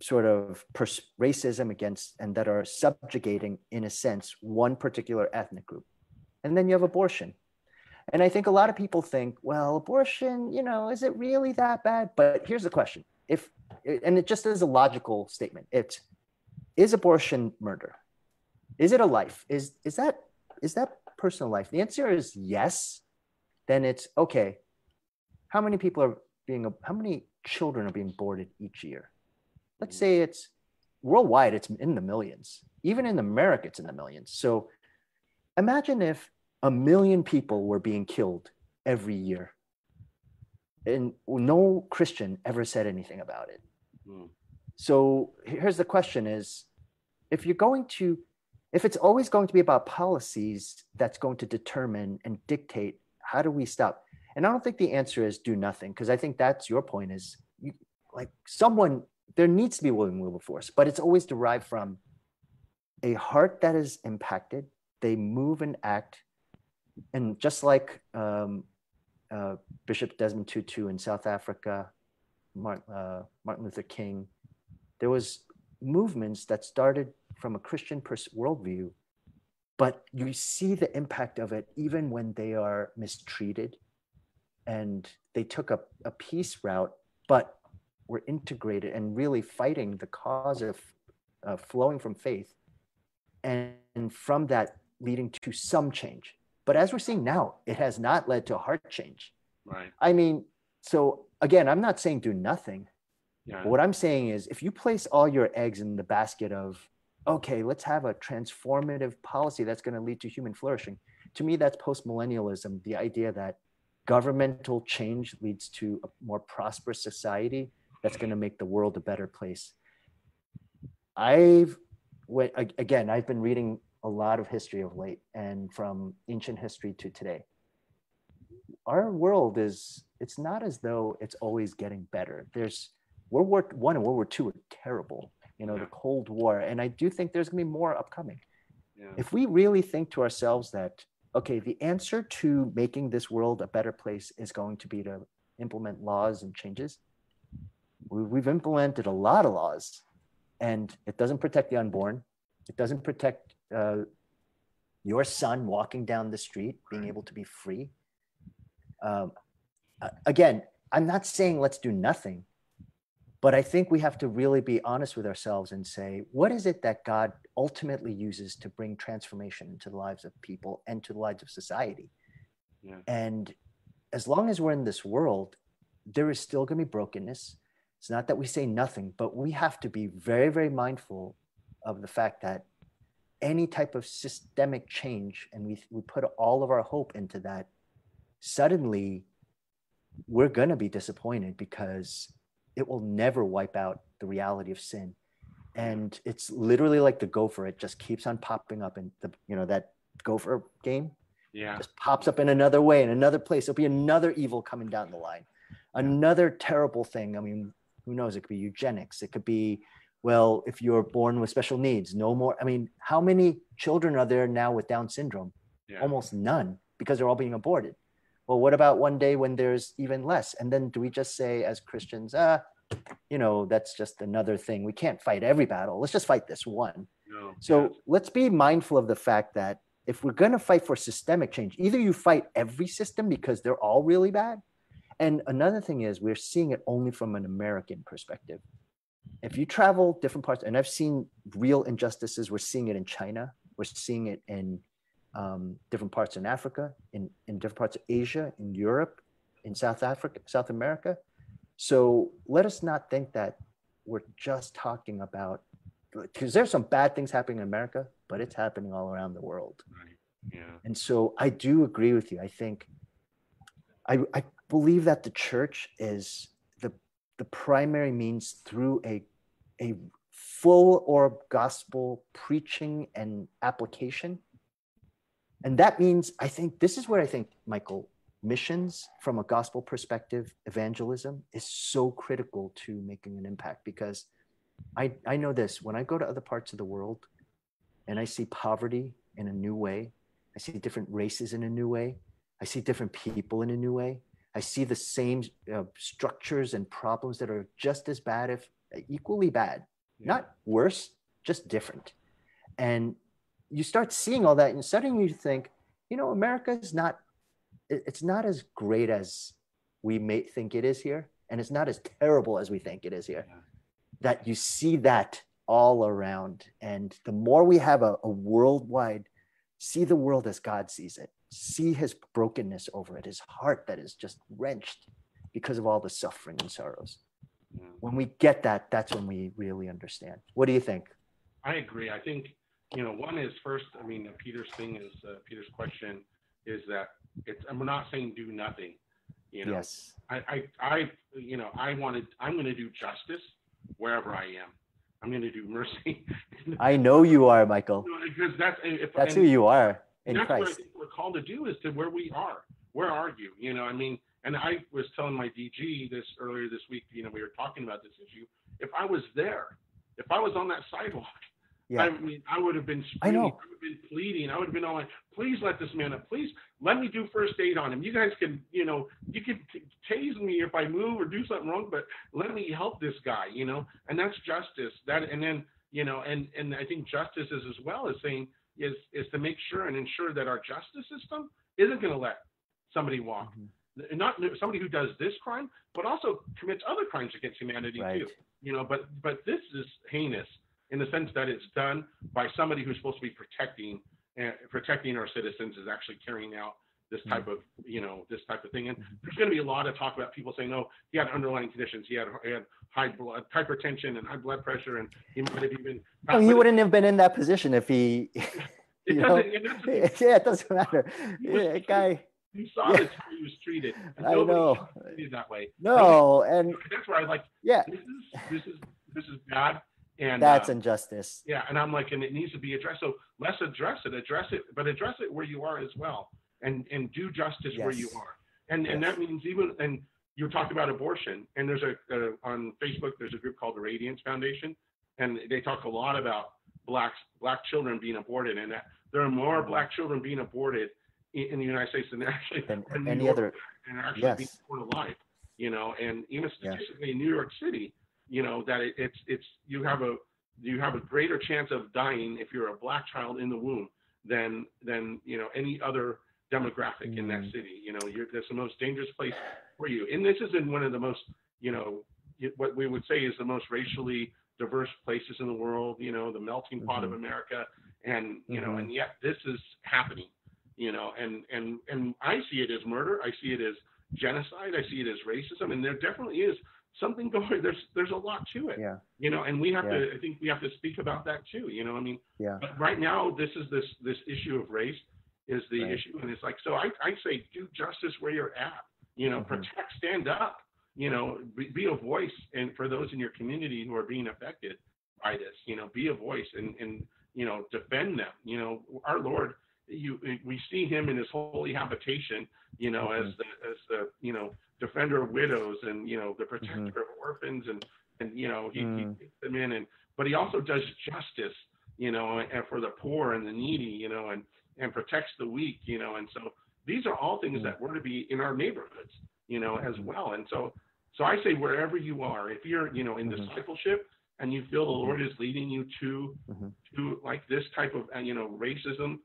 sort of pers- racism against and that are subjugating, in a sense, one particular ethnic group. And then you have abortion. And I think a lot of people think, well, abortion, you know, is it really that bad? But here's the question. If and it just is a logical statement. It's is abortion murder? Is it a life? Is is that is that personal life? The answer is yes. Then it's okay. How many people are being how many children are being aborted each year? Let's say it's worldwide, it's in the millions. Even in America, it's in the millions. So imagine if a million people were being killed every year. And no Christian ever said anything about it. Hmm. So here's the question is if you're going to if it's always going to be about policies that's going to determine and dictate how do we stop and i don't think the answer is do nothing because i think that's your point is you, like someone there needs to be william wilberforce but it's always derived from a heart that is impacted they move and act and just like um, uh, bishop desmond tutu in south africa martin, uh, martin luther king there was movements that started from a Christian pers- worldview, but you see the impact of it even when they are mistreated. And they took a, a peace route, but were integrated and really fighting the cause of uh, flowing from faith. And, and from that, leading to some change. But as we're seeing now, it has not led to a heart change. Right. I mean, so again, I'm not saying do nothing. Yeah. What I'm saying is, if you place all your eggs in the basket of, okay, let's have a transformative policy that's going to lead to human flourishing, to me, that's post millennialism. The idea that governmental change leads to a more prosperous society that's going to make the world a better place. I've, again, I've been reading a lot of history of late and from ancient history to today. Our world is, it's not as though it's always getting better. There's, World War One and World War Two were terrible. You know, Yeah. the Cold War, and I do think there's going to be more upcoming. Yeah. If we really think to ourselves that okay, the answer to making this world a better place is going to be to implement laws and changes, we, we've implemented a lot of laws, and it doesn't protect the unborn. It doesn't protect uh, your son walking down the street being able to be free. Um, again, I'm not saying let's do nothing, but I think we have to really be honest with ourselves and say, what is it that God ultimately uses to bring transformation into the lives of people and to the lives of society? Yeah. And as long as we're in this world, there is still going to be brokenness. It's not that we say nothing, but we have to be very, very mindful of the fact that any type of systemic change, and we, we put all of our hope into that, suddenly we're going to be disappointed because it will never wipe out the reality of sin. And it's literally like the gopher. It just keeps on popping up in the, you know, that gopher game. Yeah. Just pops up in another way, in another place. There'll be another evil coming down the line. Another terrible thing. I mean, who knows? It could be eugenics. It could be, well, if you're born with special needs, no more. I mean, how many children are there now with Down syndrome? Yeah. Almost none because they're all being aborted. Well, what about one day when there's even less? And then do we just say as Christians, ah, you know, that's just another thing. We can't fight every battle. Let's just fight this one. No. So yes. let's be mindful of the fact that if we're going to fight for systemic change, either you fight every system because they're all really bad. And another thing is, we're seeing it only from an American perspective. If you travel different parts, and I've seen real injustices, we're seeing it in China, we're seeing it in um, different parts in Africa, in, in different parts of Asia, in Europe, in South Africa, South America. So let us not think that we're just talking about because there's some bad things happening in America, but it's happening all around the world. Right. Yeah. And so I do agree with you. I think I, I believe that the church is the primary means through a a full or gospel preaching and application. And that means I think this is where I think Michael missions from a gospel perspective, evangelism is so critical to making an impact because I, I know this when I go to other parts of the world and I see poverty in a new way, I see different races in a new way, I see different people in a new way, I see the same uh, structures and problems that are just as bad, if equally bad, yeah. not worse, just different. And you start seeing all that, and suddenly you think, you know, America is not it's not as great as we may think it is here and it's not as terrible as we think it is here yeah. that you see that all around and the more we have a, a, worldwide see the world as god sees it see his brokenness over it his heart that is just wrenched because of all the suffering and sorrows yeah. when we get that that's when we really understand what do you think i agree i think you know one is first i mean peter's thing is uh, peter's question is that it's I'm not saying do nothing. You know, yes. I, I, I, you know, I wanted, I'm going to do justice wherever I am. I'm going to do mercy. I know you are, Michael. because that's if, that's who you are in that's Christ. What we're called to do is to where we are. Where are you? You know, I mean, and I was telling my DG this earlier this week. You know, we were talking about this issue. If I was there, if I was on that sidewalk, yeah. I mean, I would have been screaming, I know. I would have been pleading. I would have been all like, please let this man up. Please let me do first aid on him. You guys can, you know, you can t- tase me if I move or do something wrong, but let me help this guy, you know, and that's justice. That, and then, you know, and, and I think justice is as well as saying, is, is to make sure and ensure that our justice system isn't going to let somebody walk. Mm-hmm. Not somebody who does this crime, but also commits other crimes against humanity right. too. You know, but but this is heinous in the sense that it's done by somebody who's supposed to be protecting uh, protecting our citizens is actually carrying out this mm-hmm. type of you know this type of thing and mm-hmm. there's going to be a lot of talk about people saying no he had underlying conditions he had, he had high blood hypertension and high blood pressure and he might have even well, he wouldn't have been in that position if he it doesn't, it doesn't, yeah it doesn't matter yeah, guy you saw yeah. how he was treated. And I know. Treated that way. No, and that's where I like. Yeah. This is this is this is bad. And that's uh, injustice. Yeah, and I'm like, and it needs to be addressed. So let's address it, address it, but address it where you are as well, and and do justice yes. where you are. And yes. and that means even and you talked about abortion, and there's a, a on Facebook there's a group called the Radiance Foundation, and they talk a lot about blacks black children being aborted, and that there are more mm-hmm. black children being aborted in, in the United States than actually than in any York, other and actually yes. being born alive. You know, and even statistically in New York City you know that it, it's it's you have a you have a greater chance of dying if you're a black child in the womb than than you know any other demographic mm. in that mm. city. You know, you're that's the most dangerous place for you. And this is in one of the most you know what we would say is the most racially diverse places in the world. You know, the melting pot mm-hmm. of America, and you mm-hmm. know, and yet this is happening. You know, and and and I see it as murder. I see it as genocide. I see it as racism, and there definitely is something going. There's there's a lot to it. Yeah. You know, and we have Yeah. to. I think we have to speak about that too. You know, I mean, Yeah. but right now this is this this issue of race is the Right. issue, and it's like so. I I say do justice where you're at. You know, Mhm. protect, stand up. You know, be, be a voice, and for those in your community who are being affected by this, you know, be a voice and and you know defend them. You know, our Lord, you we see Him in His holy habitation. You know, as Mhm. the as the you know defender of widows and you know the protector Mhm. of orphans and and you know he, Mm. he takes them in and but he also does justice you know and for the poor and the needy you know and and protects the weak you know and so these are all things Mm. that were to be in our neighborhoods you know as Mhm. well and so so i say wherever you are if you're you know in Mhm. discipleship and you feel the Mhm. lord is leading you to Mhm. to like this type of uh, you know racism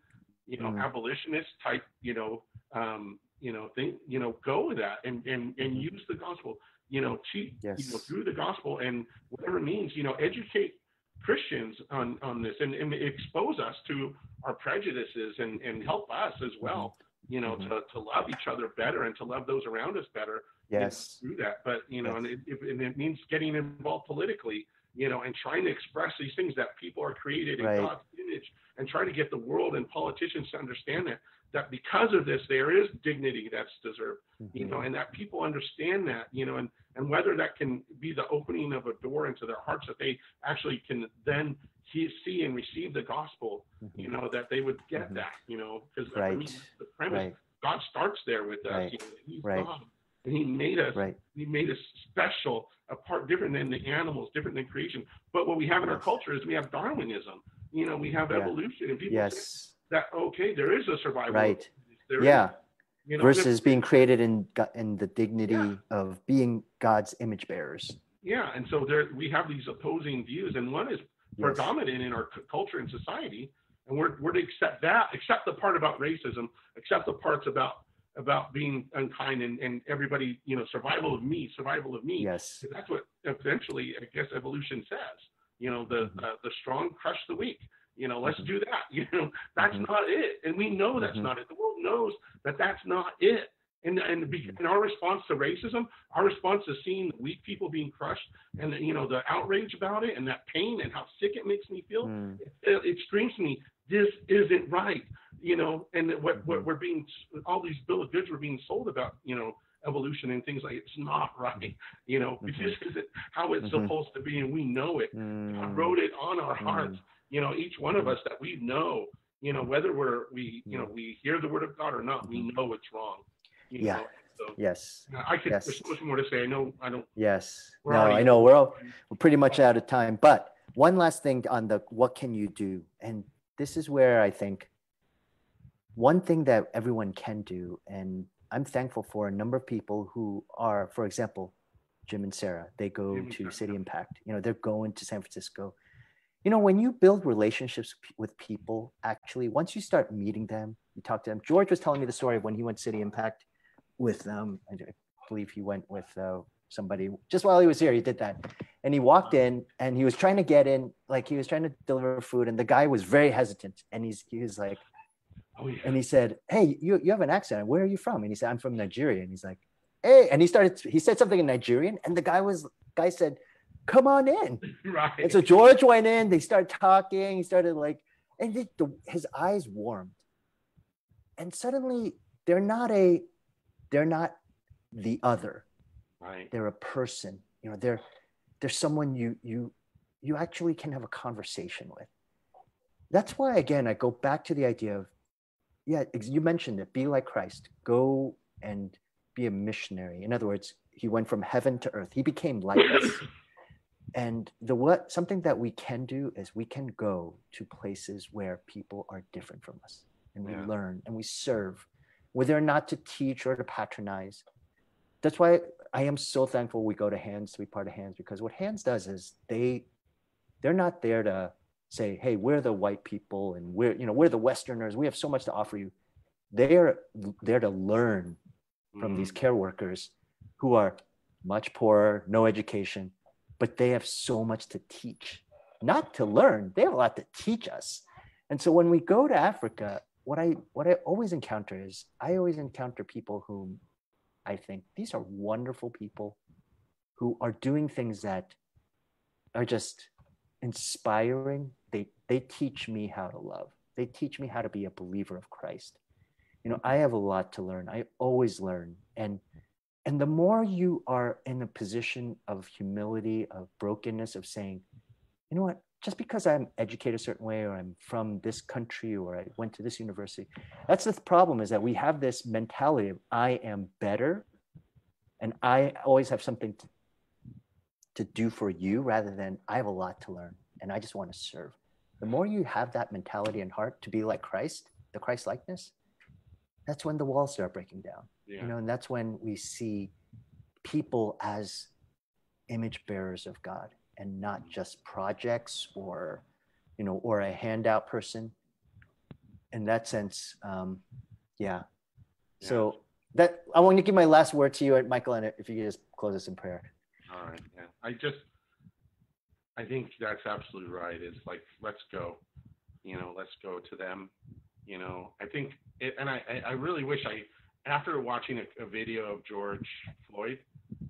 you know Mhm. abolitionist type you know um you know thing you know go with that and and and Mhm. use the gospel you know teach you know through the gospel and whatever means you know educate christians on on this and, and expose us to our prejudices and and help us as well you know Mhm. to to love each other better and to love those around us better Yes. through that but you know Yes. and it, it, and it means getting involved politically you know and trying to express these things that people are created in Right. god's image and try to get the world and politicians to understand that that because of this there is dignity that's deserved you Mhm. know and that people understand that you know and and whether that can be the opening of a door into their hearts that they actually can then he, see and receive the gospel you Mhm. know that they would get Mhm. that you know because Right. I mean, the premise Right. god starts there with us Right. you know, he's Right. god and he made us Right. he made us special apart different than the animals different than creation but what we have in our culture is we have darwinism you know we have Yeah. evolution and people say Yes. That okay there is a survival Right. there is, Yeah. you know, Versus being created in in the dignity of being God's image bearers. Yeah, and so there we have these opposing views, and one is Yes. predominant in our c- culture and society, and we're we're to accept that, accept the part about racism, accept the parts about about being unkind and, and everybody, you know, survival of me, survival of me. Yes. That's what eventually, I guess, evolution says. You know, the Mhm. uh, the strong crush the weak. You know, let's Mhm. do that. You know, that's Mhm. not it, and we know that's Mhm. not it. The world knows that that's not it. And and, be, Mhm. and our response to racism, our response to seeing weak people being crushed, and you know the outrage about it, and that pain, and how sick it makes me feel, Mm. it, it screams to me, this isn't right. You know, and that what what Mhm. we're being, all these bill of goods were being sold about, you know, evolution and things like it's not right. You know, Mhm. this isn't how it's Mhm. supposed to be, and we know it. God Mm. wrote it on our Mm. You know, each one of Mm. us that we know, you know, whether we're we, you know, Mm. we hear the word of God or not, we Mhm. know it's wrong. You Yeah. know? So Yes. I could. Yes. There's so much more to say. I know. I don't. Yes. No, I know we're all, we're pretty much out of time. But one last thing on the what can you do? And this is where I think one thing that everyone can do, and I'm thankful for a number of people who are, for example, Jim and Sarah, they go Jim to City. Impact. You know, they're going to San Francisco. You know, when you build relationships with people, actually, once you start meeting them, you talk to them. George was telling me the story of when he went City Impact with, um, I believe he went with uh, somebody just while he was here. He did that, and he walked in and he was trying to get in, like he was trying to deliver food, and the guy was very hesitant, and he's he was like, Oh yeah. and he said, "Hey, you you have an accent. Where are you from?" And he said, "I'm from Nigeria." And he's like, "Hey," and he started. He said something in Nigerian, and the guy was guy said, "Come on in." right. And so George went in. They started talking. He started like, and it, the, his eyes warmed, and suddenly they're not a, they're not the other. right. They're a person. You know, they're they're someone you you you actually can have a conversation with. That's why again I go back to the idea of, yeah, you mentioned it. Be like Christ. Go and be a missionary. In other words, he went from heaven to earth. He became like us and the what something that we can do is we can go to places where people are different from us and we Yeah. learn and we serve whether or not to teach or to patronize that's why i am so thankful we go to hands to be part of hands because what hands does is they they're not there to say hey we're the white people and we're you know we're the westerners we have so much to offer you they're there to learn from these Mhm. care workers who are much poorer, no education, but they have so much to teach, not to learn. They have a lot to teach us. And so when we go to Africa, what I what I always encounter is I always encounter people whom I think these are wonderful people who are doing things that are just inspiring. They they teach me how to love. They teach me how to be a believer of Christ. You know, I have a lot to learn. I always learn. And and the more you are in a position of humility, of brokenness, of saying, you know what, just because I'm educated a certain way or I'm from this country or I went to this university, that's the problem is that we have this mentality of I am better and I always have something to, to do for you rather than I have a lot to learn and I just want to serve. The more you have that mentality and heart to be like Christ, the Christ likeness, that's when the walls start breaking down. Yeah. You know, and that's when we see people as image bearers of God and not just projects or, you know, or a handout person. In that sense, um, yeah. So that I want to give my last word to you, Michael, and if you could just close us in prayer. All right. Yeah. I just, I think that's absolutely right. It's like, let's go, you know, let's go to them. You know, I think, it, and I, I really wish I, after watching a, a, video of George Floyd,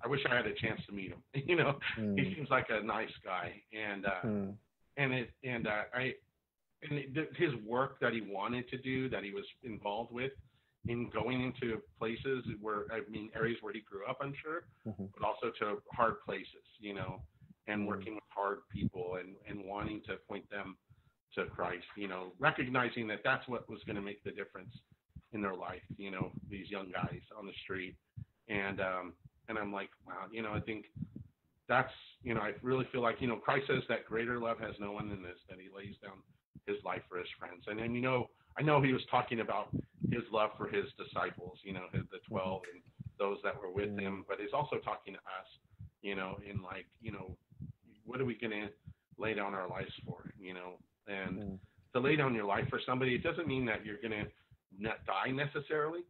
I wish I had a chance to meet him. you know, mm. he seems like a nice guy, and uh, mm. and it and uh, I and it, his work that he wanted to do, that he was involved with, in going into places where I mean areas where he grew up, I'm sure, mm-hmm. but also to hard places, you know, and mm. working with hard people and and wanting to point them to Christ, you know, recognizing that that's what was going to make the difference in their life, you know, these young guys on the street. And um and I'm like, wow, you know, I think that's, you know, I really feel like, you know, Christ says that greater love has no one than this, that he lays down his life for his friends. And then, you know, I know he was talking about his love for his disciples, you know, his, the 12 and those that were with him, but he's also talking to us, you know, in like, you know, what are we going to lay down our lives for, you know, and mm. to lay down your life for somebody, it doesn't mean that you're going to not die necessarily,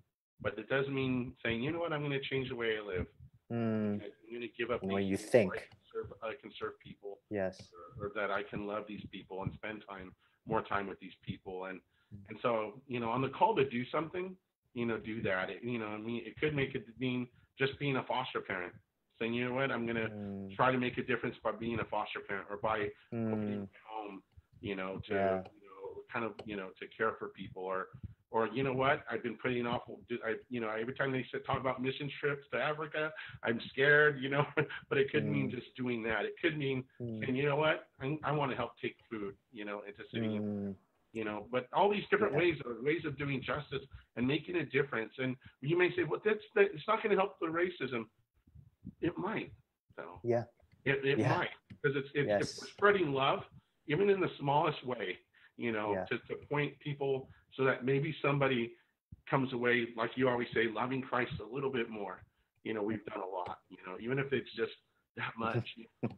but it does mean saying, you know what, I'm going to change the way I live. Mm. I'm going to give up. The way you think. I can, serve, I can serve people. Yes. Or, or, that I can love these people and spend time, more time with these people. And, mm. and so, you know, on the call to do something, you know, do that. It, you know, I mean, it could make it mean just being a foster parent saying, you know what, I'm going to mm. try to make a difference by being a foster parent or by mm. opening my home, you know, to, yeah. you know, kind of, you know, to care for people or, or you know what, I've been putting off. I, you know, every time they talk about mission trips to Africa, I'm scared. You know, but it could mm. mean just doing that. It could mean mm. saying, you know what, I, I want to help take food. You know, into sitting. Mm. You know, but all these different yeah. ways ways of doing justice and making a difference. And you may say, well, that's that, it's not going to help the racism. It might, though. Yeah. It, it yeah. might because it's, it's, yes. it's spreading love, even in the smallest way you know, yeah. to, to point people so that maybe somebody comes away, like you always say, loving Christ a little bit more. You know, we've done a lot, you know, even if it's just that much,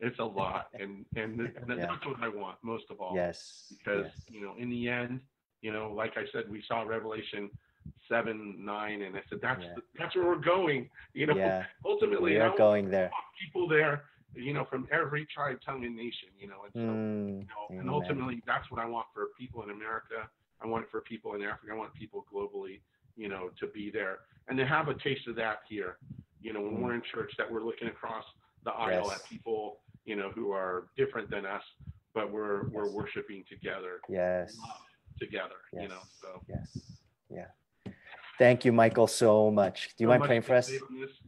it's a lot. And, and, and yeah. that's what I want most of all. Yes. Because, yes. you know, in the end, you know, like I said, we saw Revelation seven, nine, and I said, that's, yeah. that's where we're going. You know, yeah. ultimately, we are going there. People there you know, from every tribe, tongue, and nation, you know, and so, mm, you know, and ultimately that's what I want for people in America. I want it for people in Africa. I want people globally, you know, to be there and to have a taste of that here. You know, when we're in church, that we're looking across the aisle yes. at people, you know, who are different than us, but we're yes. we're worshiping together. Yes. Together, yes. you know. So. Yes. Yeah. Thank you, Michael, so much. Do you so mind praying for us?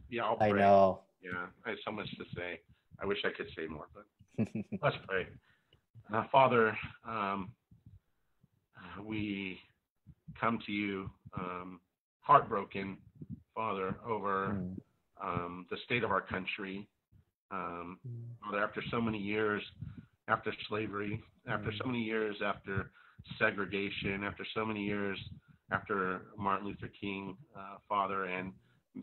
Yeah, I'll pray. I know. Yeah, I have so much to say. I wish I could say more, but let's pray. Uh, Father, um, we come to you um, heartbroken, Father, over mm. um, the state of our country. Um, mm. Father, after so many years, after slavery, after mm. so many years after segregation, after so many years after Martin Luther King, uh, Father, and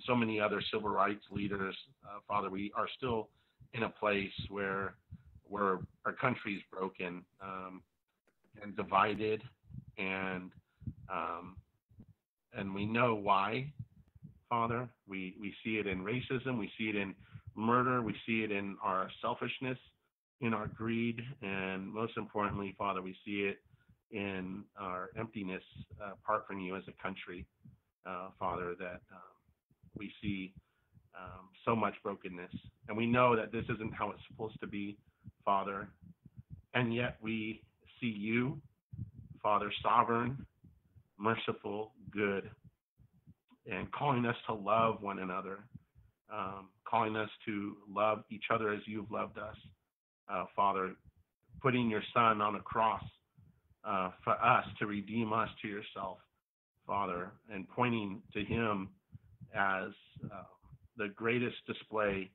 so many other civil rights leaders, uh, Father, we are still in a place where where our country is broken um, and divided, and um, and we know why, Father. We we see it in racism, we see it in murder, we see it in our selfishness, in our greed, and most importantly, Father, we see it in our emptiness uh, apart from you as a country, uh, Father. That um, we see um, so much brokenness. And we know that this isn't how it's supposed to be, Father. And yet we see you, Father, sovereign, merciful, good, and calling us to love one another, um, calling us to love each other as you've loved us, uh, Father, putting your Son on a cross uh, for us to redeem us to yourself, Father, and pointing to Him as uh, the greatest display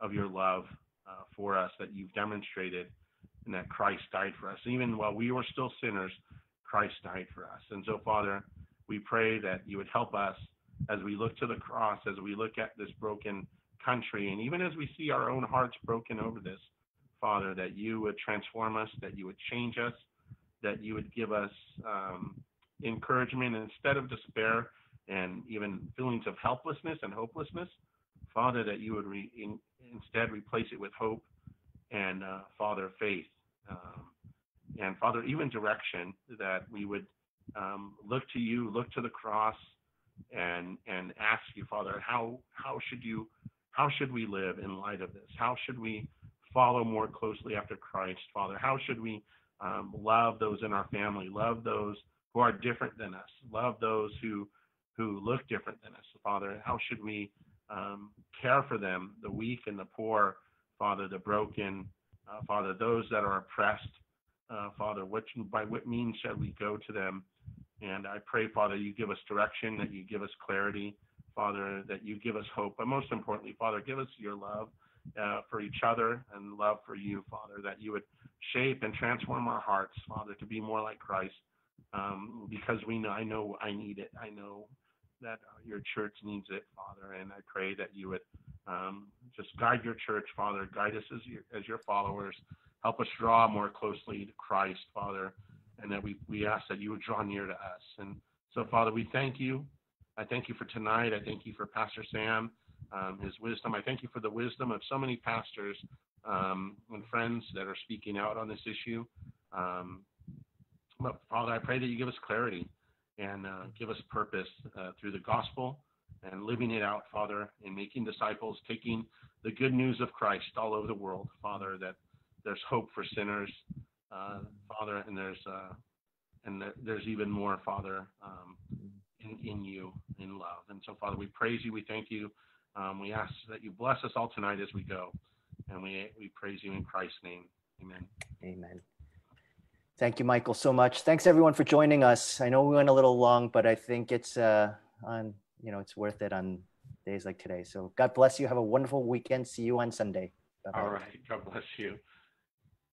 of your love uh, for us that you've demonstrated, and that Christ died for us. Even while we were still sinners, Christ died for us. And so, Father, we pray that you would help us as we look to the cross, as we look at this broken country, and even as we see our own hearts broken over this, Father, that you would transform us, that you would change us, that you would give us um, encouragement instead of despair and even feelings of helplessness and hopelessness. Father, that you would re- in, instead replace it with hope and, uh, Father, faith. Um, and Father, even direction that we would um, look to you, look to the cross, and and ask you, Father, how how should you how should we live in light of this? How should we follow more closely after Christ, Father? How should we um, love those in our family, love those who are different than us, love those who who look different than us, Father? How should we um, care for them, the weak and the poor, Father, the broken, uh, Father, those that are oppressed, uh, Father? Which by what means shall we go to them? And I pray, Father, you give us direction, that you give us clarity, Father, that you give us hope, but most importantly, Father, give us your love uh, for each other and love for you, Father, that you would shape and transform our hearts, Father, to be more like Christ. Um, because we know, I know I need it. I know that your church needs it, Father, and I pray that you would um, just guide your church, Father, guide us as your, as your followers, help us draw more closely to Christ, Father, and that we, we ask that you would draw near to us. And so, Father, we thank you. I thank you for tonight. I thank you for Pastor Sam, um, his wisdom. I thank you for the wisdom of so many pastors um, and friends that are speaking out on this issue. Um, but Father, I pray that you give us clarity and uh, give us purpose uh, through the gospel and living it out, Father, and making disciples, taking the good news of Christ all over the world, Father, that there's hope for sinners, uh, Father, and there's uh, and there's even more, Father, um, in, in you, in love. And so, Father, we praise you, we thank you. Um, we ask that you bless us all tonight as we go, and we we praise you in Christ's name. Amen. Amen. Thank you, Michael, so much. Thanks everyone for joining us. I know we went a little long, but I think it's uh, on you know it's worth it on days like today. So God bless you. Have a wonderful weekend. See you on Sunday. Bye-bye. All right. God bless you.